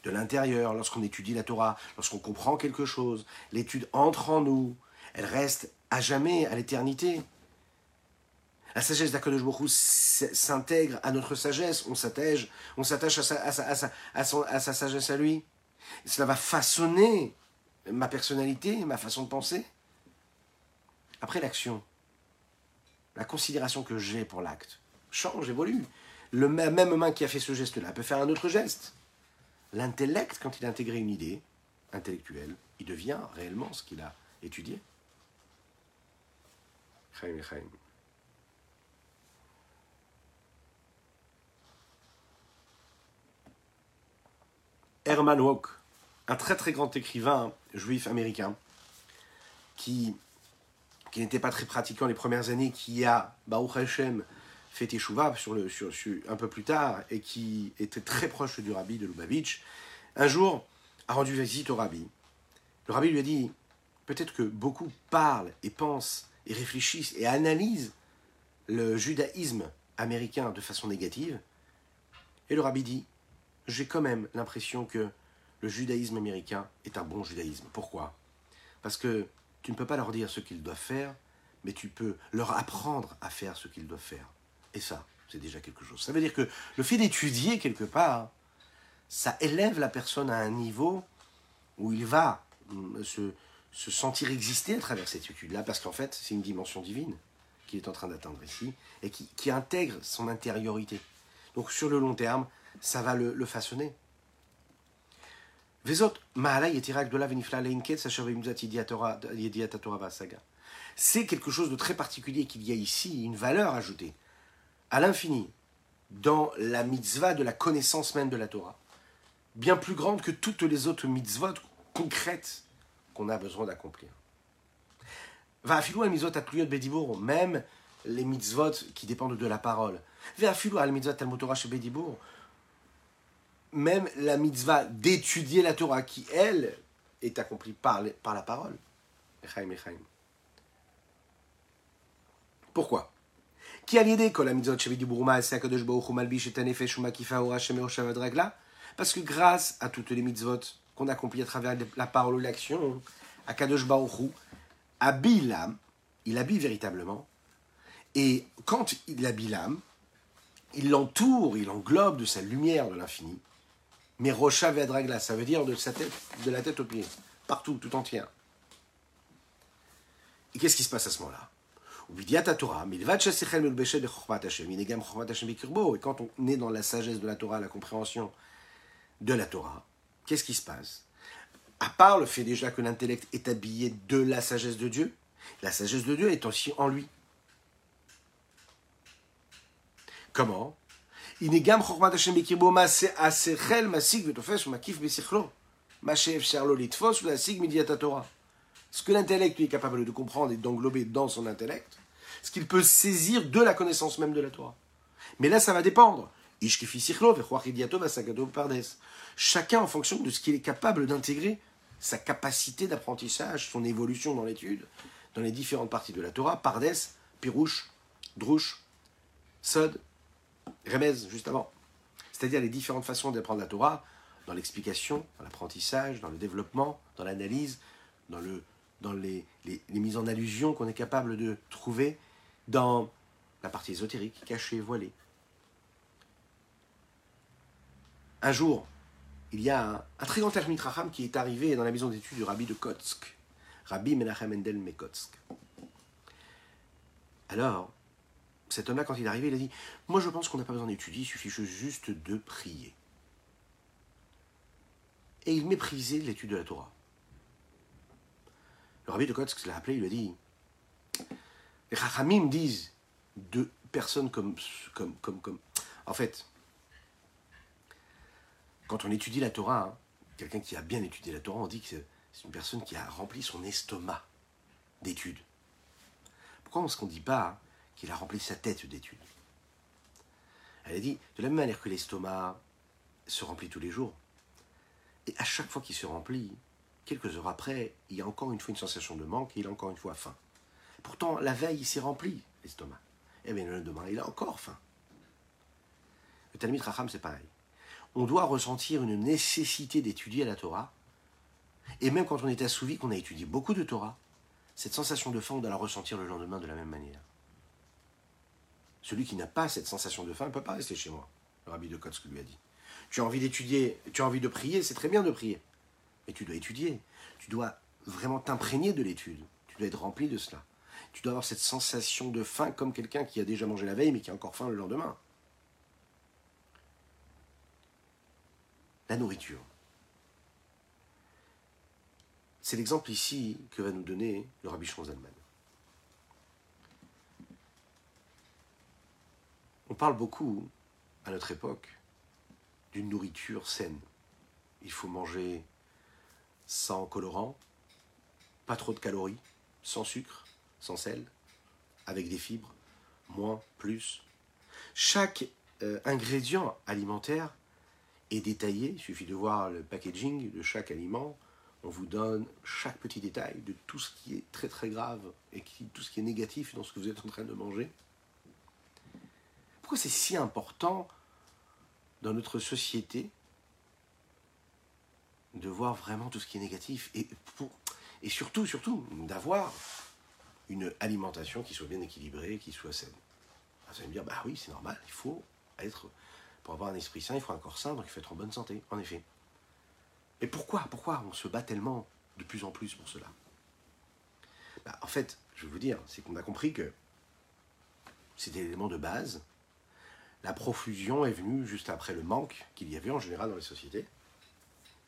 De l'intérieur, lorsqu'on étudie la Torah, lorsqu'on comprend quelque chose, l'étude entre en nous, elle reste à jamais, à l'éternité. La sagesse d'Akadosh Baruch s'intègre à notre sagesse, on s'attache, à sa sagesse à lui. Cela va façonner ma personnalité, ma façon de penser. Après l'action, la considération que j'ai pour l'acte change, évolue. Le même main qui a fait ce geste-là peut faire un autre geste. L'intellect, quand il a intégré une idée intellectuelle, il devient réellement ce qu'il a étudié. Herman Wouk, un très très grand écrivain juif américain, qui, qui n'était pas très pratiquant les premières années, qui a, Baruch Hashem, fait Teshuvah sur le, sur, un peu plus tard, et qui était très proche du rabbi de Lubavitch, un jour a rendu visite au rabbi. Le rabbi lui a dit, peut-être que beaucoup parlent et pensent et réfléchissent et analysent le judaïsme américain de façon négative. Et le rabbi dit, j'ai quand même l'impression que le judaïsme américain est un bon judaïsme. Pourquoi? Parce que tu ne peux pas leur dire ce qu'ils doivent faire, mais tu peux leur apprendre à faire ce qu'ils doivent faire. Et ça, c'est déjà quelque chose. Ça veut dire que le fait d'étudier quelque part, ça élève la personne à un niveau où il va se, se sentir exister à travers cette étude-là, parce qu'en fait, c'est une dimension divine qu'il est en train d'atteindre ici, et qui, intègre son intériorité. Donc sur le long terme, ça va le, façonner. C'est quelque chose de très particulier qu'il y a ici, une valeur ajoutée, à l'infini, dans la mitzvah de la connaissance même de la Torah, bien plus grande que toutes les autres mitzvot concrètes qu'on a besoin d'accomplir. Va al mitzvot bedibour, même les mitzvot qui dépendent de la parole. Va al mitzvot al chez bedibour, même la mitzvah d'étudier la Torah qui, elle, est accomplie par, par la parole. Pourquoi? Qui a l'idée que la mitzvot chez bedibour Parce que grâce à toutes les mitzvot qu'on accomplit à travers la parole ou l'action, à Kadosh Baruch habille l'âme, il habille véritablement, et quand il habille l'âme, il l'entoure, il englobe de sa lumière de l'infini, mais Rocha Vedragla, ça veut dire de, sa tête, de la tête aux pieds, partout, tout entière. Et qu'est-ce qui se passe à ce moment-là et quand on est dans la sagesse de la Torah, la compréhension de la Torah, qu'est-ce qui se passe À part le fait déjà que l'intellect est habillé de la sagesse de Dieu, la sagesse de Dieu est aussi en lui. Comment ce que l'intellect est capable de comprendre et d'englober dans son intellect, ce qu'il peut saisir de la connaissance même de la Torah. Mais là, ça va dépendre. Chacun en fonction de ce qu'il est capable d'intégrer, sa capacité d'apprentissage, son évolution dans l'étude, dans les différentes parties de la Torah, Pardes, Pirouche, Drouche, Sod, Remez, juste avant. C'est-à-dire les différentes façons d'apprendre la Torah, dans l'explication, dans l'apprentissage, dans le développement, dans l'analyse, dans, le, dans les, mises en allusion qu'on est capable de trouver dans la partie ésotérique, cachée, voilée. Un jour, il y a un, très grand Talmid Raham qui est arrivé dans la maison d'études du rabbi de Kotsk, Rabbi Menachem Mendel Mekotsk. Alors, cet homme-là, quand il est arrivé, il a dit Moi, je pense qu'on n'a pas besoin d'étudier, il suffit juste de prier. Et il méprisait l'étude de la Torah. Le rabbi de Kotsk l'a appelé, il lui a dit Les Chachamim disent de personnes comme, comme, comme, comme. En fait, quand on étudie la Torah, hein, quelqu'un qui a bien étudié la Torah, on dit que c'est une personne qui a rempli son estomac d'études. Pourquoi est-ce qu'on ne dit pas qu'il a rempli sa tête d'études Elle a dit, de la même manière que l'estomac se remplit tous les jours, et à chaque fois qu'il se remplit, quelques heures après, il y a encore une fois une sensation de manque et il a encore une fois faim. Pourtant, la veille, il s'est rempli, l'estomac. Et eh bien le lendemain, il a encore faim. Le Talmud Racham, c'est pareil on doit ressentir une nécessité d'étudier la Torah. Et même quand on est assouvi, qu'on a étudié beaucoup de Torah, cette sensation de faim, on doit la ressentir le lendemain de la même manière. Celui qui n'a pas cette sensation de faim ne peut pas rester chez moi, le rabbi de Kotsk lui a dit. Tu as envie d'étudier, tu as envie de prier, c'est très bien de prier. Mais tu dois étudier. Tu dois vraiment t'imprégner de l'étude. Tu dois être rempli de cela. Tu dois avoir cette sensation de faim comme quelqu'un qui a déjà mangé la veille mais qui a encore faim le lendemain. la nourriture. C'est l'exemple ici que va nous donner le rabbi Zalman. On parle beaucoup, à notre époque, d'une nourriture saine. Il faut manger sans colorant, pas trop de calories, sans sucre, sans sel, avec des fibres, moins, plus. Chaque euh, ingrédient alimentaire est détaillé. Il suffit de voir le packaging de chaque aliment. On vous donne chaque petit détail de tout ce qui est très très grave et qui, tout ce qui est négatif dans ce que vous êtes en train de manger. Pourquoi c'est si important dans notre société de voir vraiment tout ce qui est négatif et, pour, et surtout, surtout, d'avoir une alimentation qui soit bien équilibrée, qui soit saine? Vous allez me dire, bah oui, c'est normal, il faut être pour avoir un esprit sain, il faut un corps sain, donc il faut être en bonne santé, en effet. Mais pourquoi Pourquoi on se bat tellement de plus en plus pour cela? Bah, En fait, je vais vous dire, c'est qu'on a compris que c'était l'élément de base. La profusion est venue juste après le manque qu'il y avait en général dans les sociétés.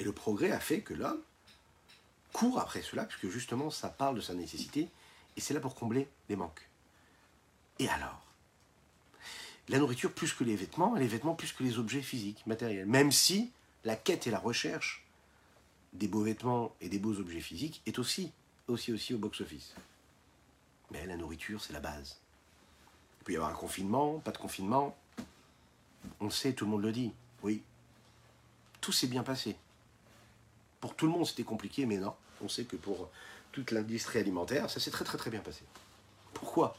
Et le progrès a fait que l'homme court après cela, puisque justement ça parle de sa nécessité, et c'est là pour combler les manques. Et alors? La nourriture plus que les vêtements, les vêtements plus que les objets physiques, matériels. Même si la quête et la recherche des beaux vêtements et des beaux objets physiques est aussi, aussi, aussi au box-office. Mais la nourriture, c'est la base. Il peut y avoir un confinement, pas de confinement. On le sait, tout le monde le dit. Oui. Tout s'est bien passé. Pour tout le monde, c'était compliqué, mais non. On sait que pour toute l'industrie alimentaire, ça s'est très très très bien passé. Pourquoi?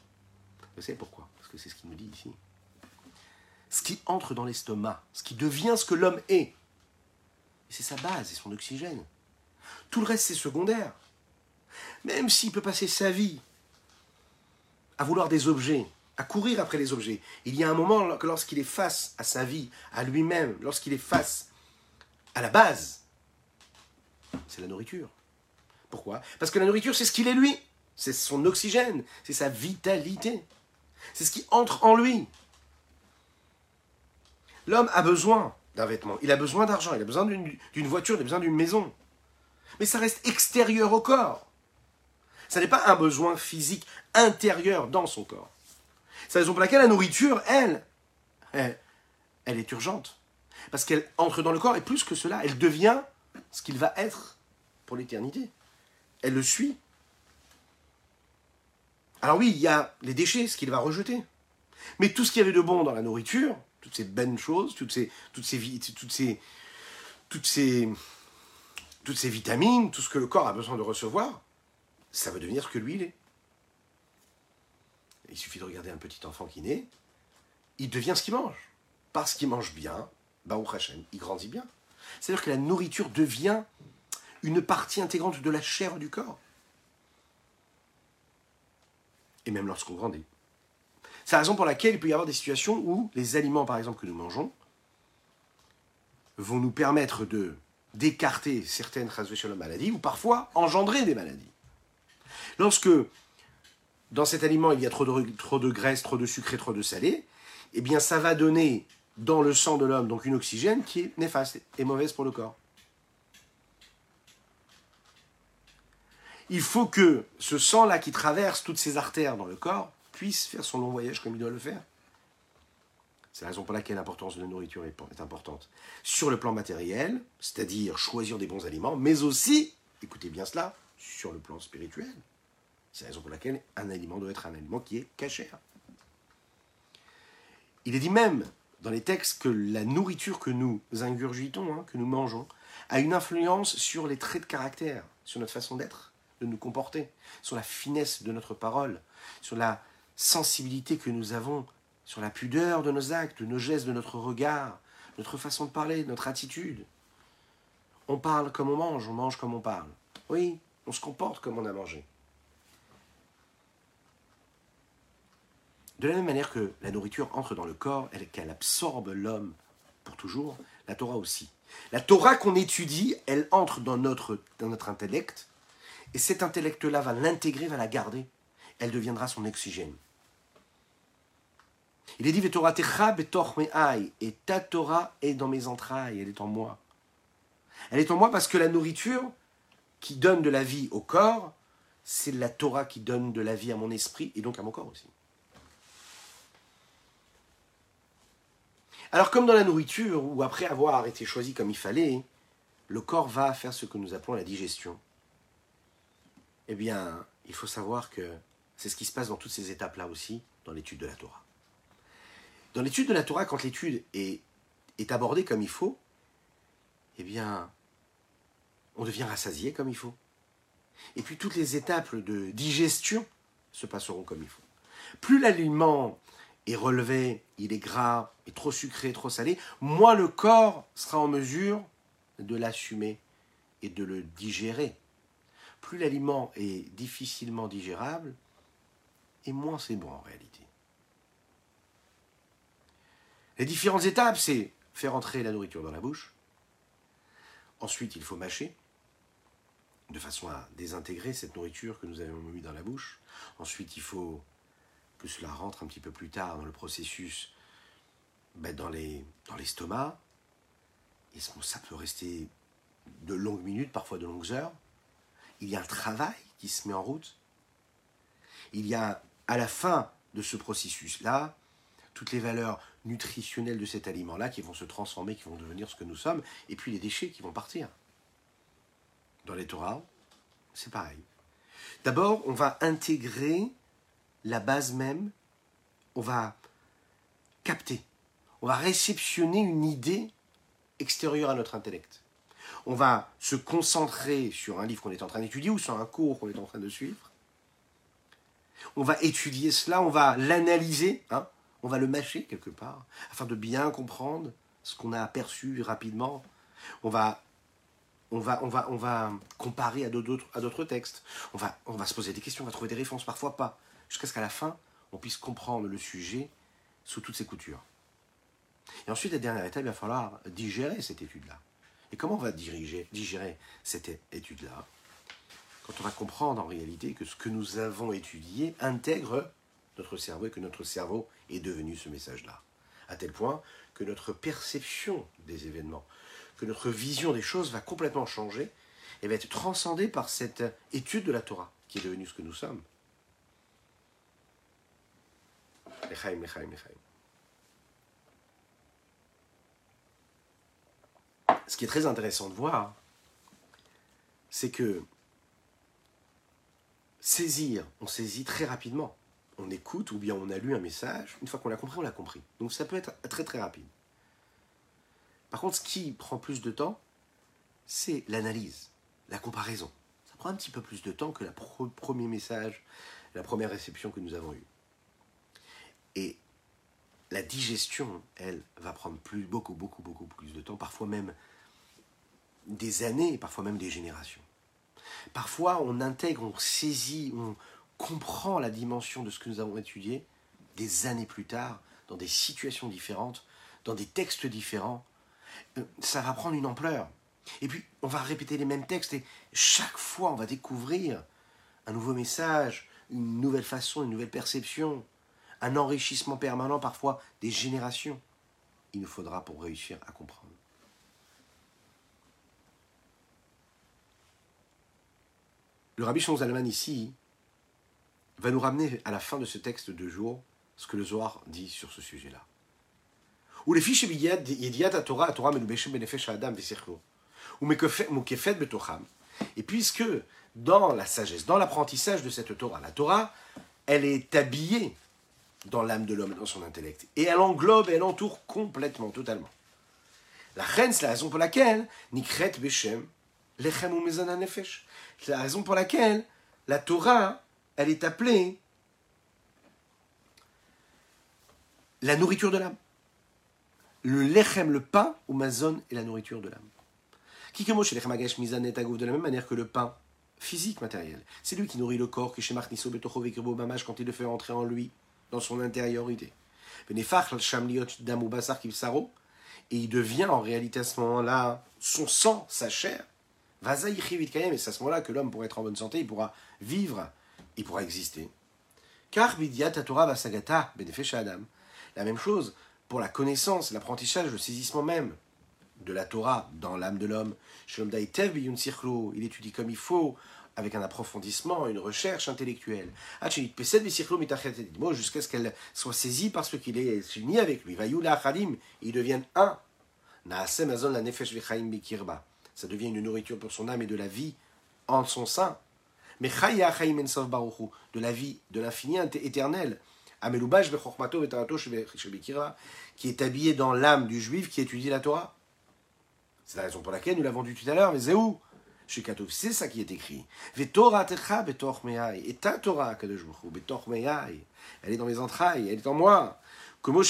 Vous savez pourquoi? Parce que c'est ce qu'il nous dit ici ce qui entre dans l'estomac, ce qui devient ce que l'homme est. C'est sa base, c'est son oxygène. Tout le reste, c'est secondaire. Même s'il peut passer sa vie à vouloir des objets, à courir après les objets, il y a un moment lorsqu'il est face à sa vie, à lui-même, lorsqu'il est face à la base, c'est la nourriture. Pourquoi? Parce que la nourriture, c'est ce qu'il est lui. C'est son oxygène, c'est sa vitalité. C'est ce qui entre en lui. L'homme a besoin d'un vêtement, il a besoin d'argent, il a besoin d'une voiture, il a besoin d'une maison. Mais ça reste extérieur au corps. Ça n'est pas un besoin physique intérieur dans son corps. C'est la raison pour laquelle la nourriture, elle, elle, est urgente. Parce qu'elle entre dans le corps et plus que cela, elle devient ce qu'il va être pour l'éternité. Elle le suit Alors oui, il y a les déchets, ce qu'il va rejeter. Mais tout ce qu'il y avait de bon dans la nourriture, toutes ces bonnes choses, toutes ces, toutes ces, toutes ces, toutes ces, toutes ces vitamines, tout ce que le corps a besoin de recevoir, ça va devenir ce que lui il est. Il suffit de regarder un petit enfant qui naît, il devient ce qu'il mange. Parce qu'il mange bien, bah, il grandit bien. C'est-à-dire que la nourriture devient une partie intégrante de la chair du corps. Et même lorsqu'on grandit. C'est la raison pour laquelle il peut y avoir des situations où les aliments, par exemple, que nous mangeons, vont nous permettre de d'écarter certaines maladies ou parfois engendrer des maladies. Lorsque dans cet aliment il y a trop de, graisse, trop de sucre et trop de salé, eh bien ça va donner dans le sang de l'homme donc une oxygène qui est néfaste et mauvaise pour le corps. Il faut que ce sang-là qui traverse toutes ces artères dans le corps puisse faire son long voyage comme il doit le faire. C'est la raison pour laquelle l'importance de la nourriture est importante. Sur le plan matériel, c'est-à-dire choisir des bons aliments, mais aussi, écoutez bien cela, sur le plan spirituel. C'est la raison pour laquelle un aliment doit être un aliment qui est cachère. Il est dit même dans les textes que la nourriture que nous ingurgitons, hein, que nous mangeons, a une influence sur les traits de caractère, sur notre façon d'être, de nous comporter, sur la finesse de notre parole, sur la sensibilité que nous avons, sur la pudeur de nos actes, de nos gestes, de notre regard, notre façon de parler, notre attitude. On parle comme on mange, on mange comme on parle. Oui, on se comporte comme on a mangé. De la même manière que la nourriture entre dans le corps qu'elle absorbe l'homme pour toujours, la Torah aussi. La Torah qu'on étudie, elle entre dans notre, dans notre intellect, et cet intellect-là va l'intégrer, va la garder. Elle deviendra son oxygène. Il est dit et ta Torah est dans mes entrailles, elle est en moi. Elle est en moi parce que la nourriture qui donne de la vie au corps, c'est la Torah qui donne de la vie à mon esprit et donc à mon corps aussi. Alors comme dans la nourriture, où après avoir été choisi comme il fallait, le corps va faire ce que nous appelons la digestion, eh bien, il faut savoir que c'est ce qui se passe dans toutes ces étapes-là aussi, dans l'étude de la Torah. Dans l'étude de la Torah, quand l'étude est, abordée comme il faut, eh bien, on devient rassasié comme il faut. Et puis toutes les étapes de digestion se passeront comme il faut. Plus l'aliment relevé, il est gras, est trop sucré, trop salé, moins le corps sera en mesure de l'assumer et de le digérer. Plus l'aliment est difficilement digérable, et moins c'est bon en réalité. Les différentes étapes, c'est faire entrer la nourriture dans la bouche. Ensuite, il faut mâcher, de façon à désintégrer cette nourriture que nous avons mis dans la bouche. Ensuite, il faut que cela rentre un petit peu plus tard dans le processus, ben, dans l'estomac. et ça peut rester de longues minutes, parfois de longues heures? Il y a un travail qui se met en route. Il y a à la fin de ce processus-là, toutes les valeurs nutritionnelles de cet aliment-là qui vont se transformer, qui vont devenir ce que nous sommes, et puis les déchets qui vont partir. Dans les Torah, c'est pareil. D'abord, on va intégrer la base même, on va capter, on va réceptionner une idée extérieure à notre intellect. On va se concentrer sur un livre qu'on est en train d'étudier ou sur un cours qu'on est en train de suivre. On va étudier cela, on va l'analyser, hein, on va le mâcher quelque part, afin de bien comprendre ce qu'on a aperçu rapidement. On va, on va, on va, on va comparer à d'autres, textes. On va, on va se poser des questions, on va trouver des réponses, parfois pas jusqu'à ce qu'à la fin, on puisse comprendre le sujet sous toutes ses coutures. Et ensuite, la dernière étape, il va falloir digérer cette étude-là. Et comment on va digérer cette étude-là Quand on va comprendre en réalité que ce que nous avons étudié intègre notre cerveau et que notre cerveau est devenu ce message-là. À tel point que notre perception des événements, que notre vision des choses va complètement changer et va être transcendée par cette étude de la Torah qui est devenue ce que nous sommes. Ce qui est très intéressant de voir, c'est que saisir, on saisit très rapidement. On écoute ou bien on a lu un message, une fois qu'on l'a compris, on l'a compris. Donc ça peut être très très rapide. Par contre, ce qui prend plus de temps, c'est l'analyse, la comparaison. Ça prend un petit peu plus de temps que le premier message, la première réception que nous avons eue. Et la digestion, elle, va prendre beaucoup, beaucoup, beaucoup plus de temps, parfois même des années, parfois même des générations. Parfois, on intègre, on saisit, on comprend la dimension de ce que nous avons étudié des années plus tard, dans des situations différentes, dans des textes différents. Euh, ça va prendre une ampleur. Et puis, on va répéter les mêmes textes et chaque fois, on va découvrir un nouveau message, une nouvelle façon, une nouvelle perception, un enrichissement permanent parfois des générations. Il nous faudra pour réussir à comprendre. Le rabbi Zalman ici va nous ramener à la fin de ce texte de jour ce que le Zohar dit sur ce sujet-là. Ou les fiches Torah, Torah Adam Et puisque dans la sagesse, dans l'apprentissage de cette Torah, la Torah, elle est habillée dans l'âme de l'homme, dans son intellect. Et elle englobe, elle entoure complètement, totalement. La reine, c'est la raison pour laquelle Nikret Beshem Lechem ou Nefesh. C'est la raison pour laquelle la Torah, elle est appelée la nourriture de l'âme. Le lechem, le pain, ou mazon est la nourriture de l'âme. De la même manière que le pain physique, matériel. C'est lui qui nourrit le corps, qui chez quand il le fait entrer en lui, dans son intériorité. Et il devient en réalité à ce moment-là son sang, sa chair. Et c'est à ce moment-là que l'homme, pour être en bonne santé, il pourra vivre, il pourra exister. Car Torah Adam. La même chose pour la connaissance, l'apprentissage, le saisissement même de la Torah dans l'âme de l'homme. Il étudie comme il faut, avec un approfondissement, une recherche intellectuelle. Jusqu'à ce qu'elle soit saisie parce qu'il est uni avec lui. Ils deviennent un. Ça devient une nourriture pour son âme et de la vie en son sein. Mais de la vie, de l'infini éternel. Qui est habillé dans l'âme du juif qui étudie la Torah. C'est la raison pour laquelle nous l'avons dit tout à l'heure, mais c'est où c'est ça qui est écrit. Et ta Torah, elle est dans mes entrailles, elle est en moi. Comme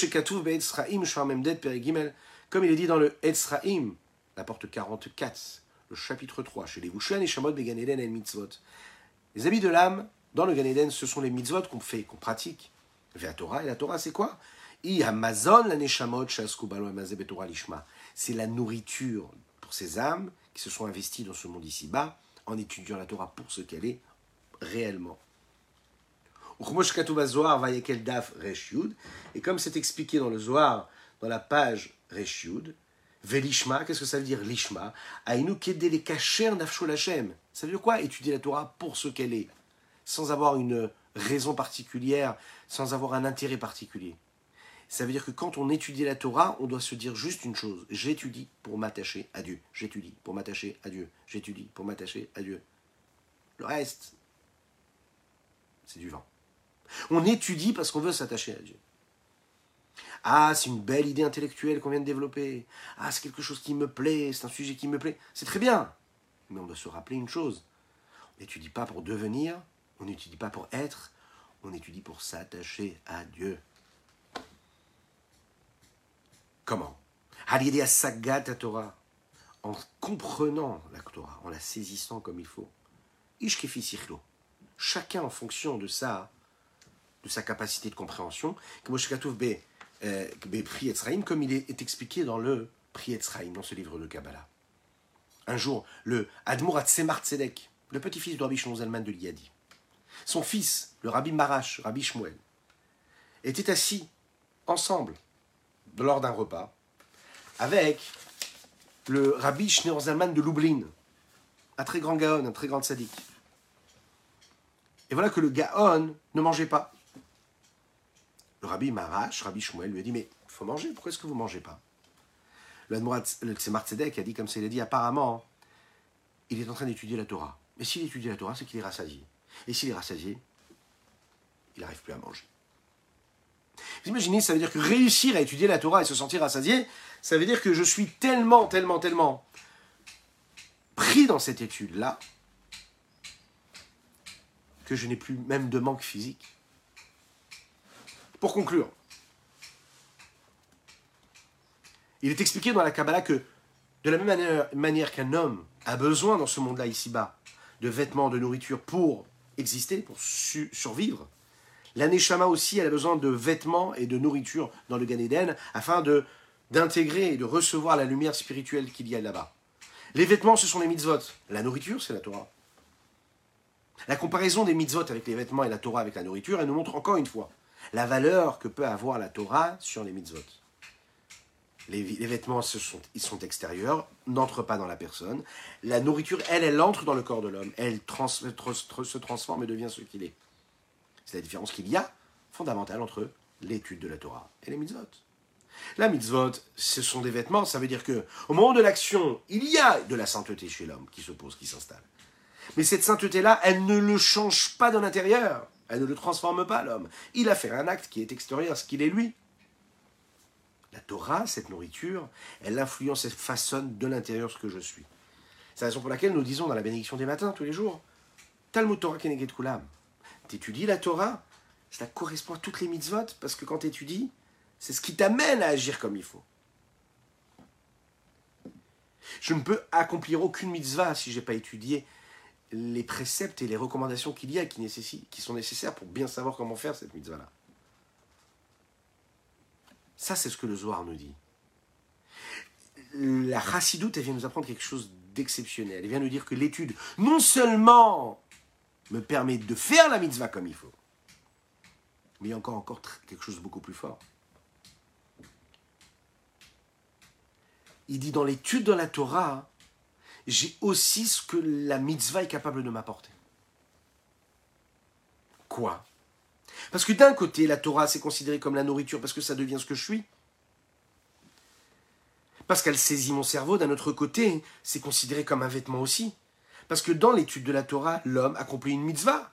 il est dit dans le Etzraim, la porte 44, le chapitre 3, chez les Vushan et Shamot Beganeden et Mitzvot. Les habits de l'âme, dans le Ganeden, ce sont les mitzvot qu'on fait, qu'on pratique. la Torah, et la Torah, c'est quoi? C'est la nourriture pour ces âmes se sont investis dans ce monde ici-bas en étudiant la Torah pour ce qu'elle est réellement. Et comme c'est expliqué dans le Zohar, dans la page Reshiud, Velishma, qu'est-ce que ça veut dire Lishma? Aïnou kedele kacher nafsho lachem. Ça veut dire quoi Étudier la Torah pour ce qu'elle est, sans avoir une raison particulière, sans avoir un intérêt particulier. Ça veut dire que quand on étudie la Torah, on doit se dire juste une chose. J'étudie pour m'attacher à Dieu. J'étudie pour m'attacher à Dieu. J'étudie pour m'attacher à Dieu. Le reste, c'est du vent. On étudie parce qu'on veut s'attacher à Dieu. Ah, c'est une belle idée intellectuelle qu'on vient de développer. Ah, c'est quelque chose qui me plaît, c'est un sujet qui me plaît. C'est très bien. Mais on doit se rappeler une chose. On n'étudie pas pour devenir, on n'étudie pas pour être, on étudie pour s'attacher à Dieu. Comment Torah, en comprenant la Torah, en la saisissant comme il faut. Chacun en fonction de sa, de sa capacité de compréhension. Euh, comme il est expliqué dans le Pri dans ce livre de Kabbalah. Un jour, le Admor Atzemar Tzedek, le petit-fils de Rabbi Shmuel de Liadi, son fils, le Rabbi Marash, Rabbi Shmuel, étaient assis ensemble lors d'un repas avec le rabbi Schneur Zalman de Lublin, un très grand Gaon, un très grand sadique. Et voilà que le Gaon ne mangeait pas. Le rabbi Marash, rabbi Shmuel, lui a dit Mais il faut manger, pourquoi est-ce que vous ne mangez pas? Le Tzemar Tzedek a dit comme ça il a dit Apparemment, il est en train d'étudier la Torah. Mais s'il étudie la Torah, c'est qu'il est rassasié. Et s'il est rassasié, il n'arrive plus à manger. Vous imaginez, ça veut dire que réussir à étudier la Torah et se sentir rassasié, ça veut dire que je suis tellement, tellement, tellement pris dans cette étude-là que je n'ai plus même de manque physique. Pour conclure, il est expliqué dans la Kabbalah que de la même manière, manière qu'un homme a besoin dans ce monde-là ici-bas de vêtements, de nourriture pour exister, pour survivre, la Neshama aussi, elle a besoin de vêtements et de nourriture dans le Gan Eden afin de d'intégrer et de recevoir la lumière spirituelle qu'il y a là-bas. Les vêtements, ce sont les mitzvot. La nourriture, c'est la Torah. La comparaison des mitzvot avec les vêtements et la Torah avec la nourriture, elle nous montre encore une fois la valeur que peut avoir la Torah sur les mitzvot. Les, vêtements, sont, ils sont extérieurs, n'entrent pas dans la personne. La nourriture, elle, elle entre dans le corps de l'homme. Elle se transforme et devient ce qu'il est. C'est la différence qu'il y a fondamentale entre l'étude de la Torah et les mitzvot. La mitzvot, ce sont des vêtements, ça veut dire que au moment de l'action, il y a de la sainteté chez l'homme qui se pose, qui s'installe. Mais cette sainteté-là, elle ne le change pas de l'intérieur. Elle ne le transforme pas, l'homme. Il a fait un acte qui est extérieur, ce qu'il est lui. La Torah, cette nourriture, elle influence et façonne de l'intérieur ce que je suis. C'est la raison pour laquelle nous disons dans la bénédiction des matins, tous les jours, Talmud Torah Keneget Kulam tu étudies la Torah, ça correspond à toutes les mitzvot, parce que quand tu étudies, c'est ce qui t'amène à agir comme il faut. Je ne peux accomplir aucune mitzvah si je n'ai pas étudié les préceptes et les recommandations qu'il y a qui, qui sont nécessaires pour bien savoir comment faire cette mitzvah-là. Ça, c'est ce que le Zohar nous dit. La chassidoute, elle vient nous apprendre quelque chose d'exceptionnel. Elle vient nous dire que l'étude, non seulement me permet de faire la mitzvah comme il faut. Mais il y a encore, encore quelque chose de beaucoup plus fort. Il dit dans l'étude de la Torah, j'ai aussi ce que la mitzvah est capable de m'apporter. Quoi? Parce que d'un côté, la Torah, c'est considéré comme la nourriture parce que ça devient ce que je suis. Parce qu'elle saisit mon cerveau. D'un autre côté, c'est considéré comme un vêtement aussi. Parce que dans l'étude de la Torah, l'homme accomplit une mitzvah.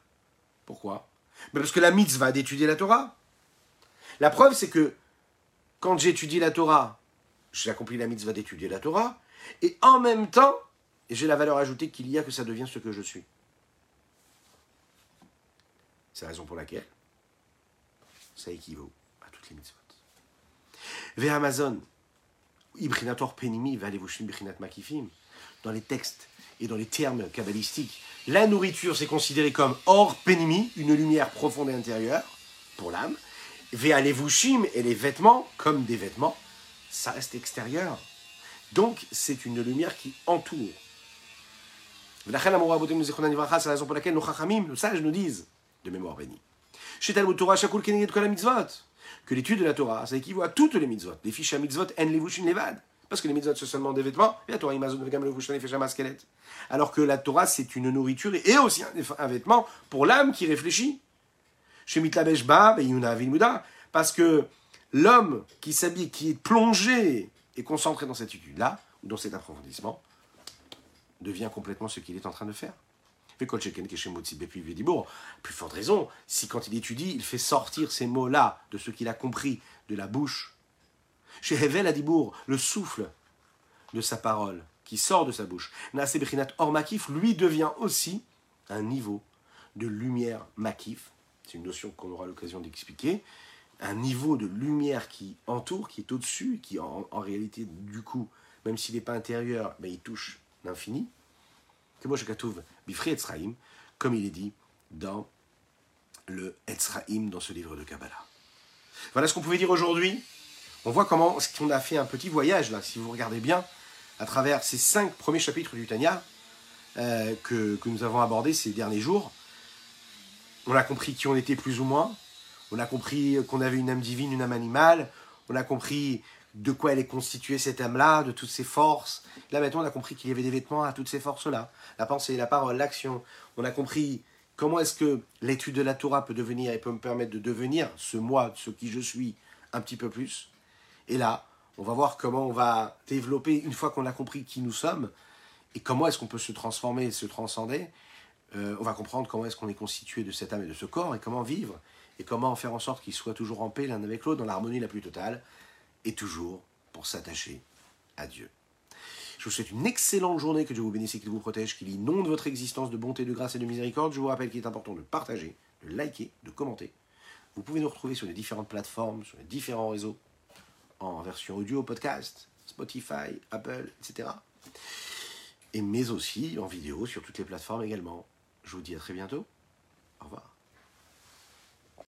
Pourquoi? Parce que la mitzvah d'étudier la Torah. La preuve, c'est que quand j'étudie la Torah, j'ai accompli la mitzvah d'étudier la Torah, et en même temps, j'ai la valeur ajoutée qu'il y a que ça devient ce que je suis. C'est la raison pour laquelle ça équivaut à toutes les mitzvot. Vers Amazon, Ibrinator Penimi, Valevushin Bichinat Makifim, dans les textes et dans les termes kabbalistiques, la nourriture c'est considéré comme or penimi, une lumière profonde et intérieure pour l'âme. Vea levushim et les vêtements comme des vêtements, ça reste extérieur. Donc c'est une lumière qui entoure. C'est la raison pour laquelle nos chachamim, nos sages nous disent, de mémoire bénie, que l'étude de la Torah, ça équivaut à toutes les mitzvot. Les fiches à mitzvot, en levushim levad. Parce que les mitzvot, c'est seulement des vêtements. La Torah, Alors que la Torah, c'est une nourriture et aussi un, vêtement pour l'âme qui réfléchit. Parce que l'homme qui s'habille, qui est plongé et concentré dans cette étude-là, ou dans cet approfondissement, devient complètement ce qu'il est en train de faire. Plus forte raison, si quand il étudie, il fait sortir ces mots-là de ce qu'il a compris de la bouche chez Hevel Adibour, le souffle de sa parole qui sort de sa bouche. Nasé Or Makif, lui devient aussi un niveau de lumière Makif. C'est une notion qu'on aura l'occasion d'expliquer. Un niveau de lumière qui entoure, qui est au-dessus, qui en, réalité, du coup, même s'il n'est pas intérieur, mais il touche l'infini. Que moi je Bifri Etzraim, comme il est dit dans le Etzraim, dans ce livre de Kabbalah. Voilà ce qu'on pouvait dire aujourd'hui on voit comment on a fait un petit voyage là, si vous regardez bien, à travers ces cinq premiers chapitres du Tanya euh, que, nous avons abordés ces derniers jours. On a compris qui on était plus ou moins. On a compris qu'on avait une âme divine, une âme animale. On a compris de quoi elle est constituée cette âme-là, de toutes ses forces. Là maintenant, on a compris qu'il y avait des vêtements à toutes ces forces-là. La pensée, la parole, l'action. On a compris comment est-ce que l'étude de la Torah peut devenir et peut me permettre de devenir ce moi, ce qui je suis, un petit peu plus. Et là, on va voir comment on va développer, une fois qu'on a compris qui nous sommes, et comment est-ce qu'on peut se transformer et se transcender, Euh, on va comprendre comment est-ce qu'on est constitué de cette âme et de ce corps et comment vivre et comment faire en sorte qu'ils soient toujours en paix l'un avec l'autre dans l'harmonie la plus totale et toujours pour s'attacher à Dieu. Je vous souhaite une excellente journée, que Dieu vous bénisse et qu'il vous protège, qu'il inonde votre existence de bonté, de grâce et de miséricorde. Je vous rappelle qu'il est important de partager, de liker, de commenter. Vous pouvez nous retrouver sur les différentes plateformes, sur les différents réseaux, en version audio, podcast, Spotify, Apple, etc. Et mais aussi en vidéo sur toutes les plateformes également. Je vous dis à très bientôt. Au revoir.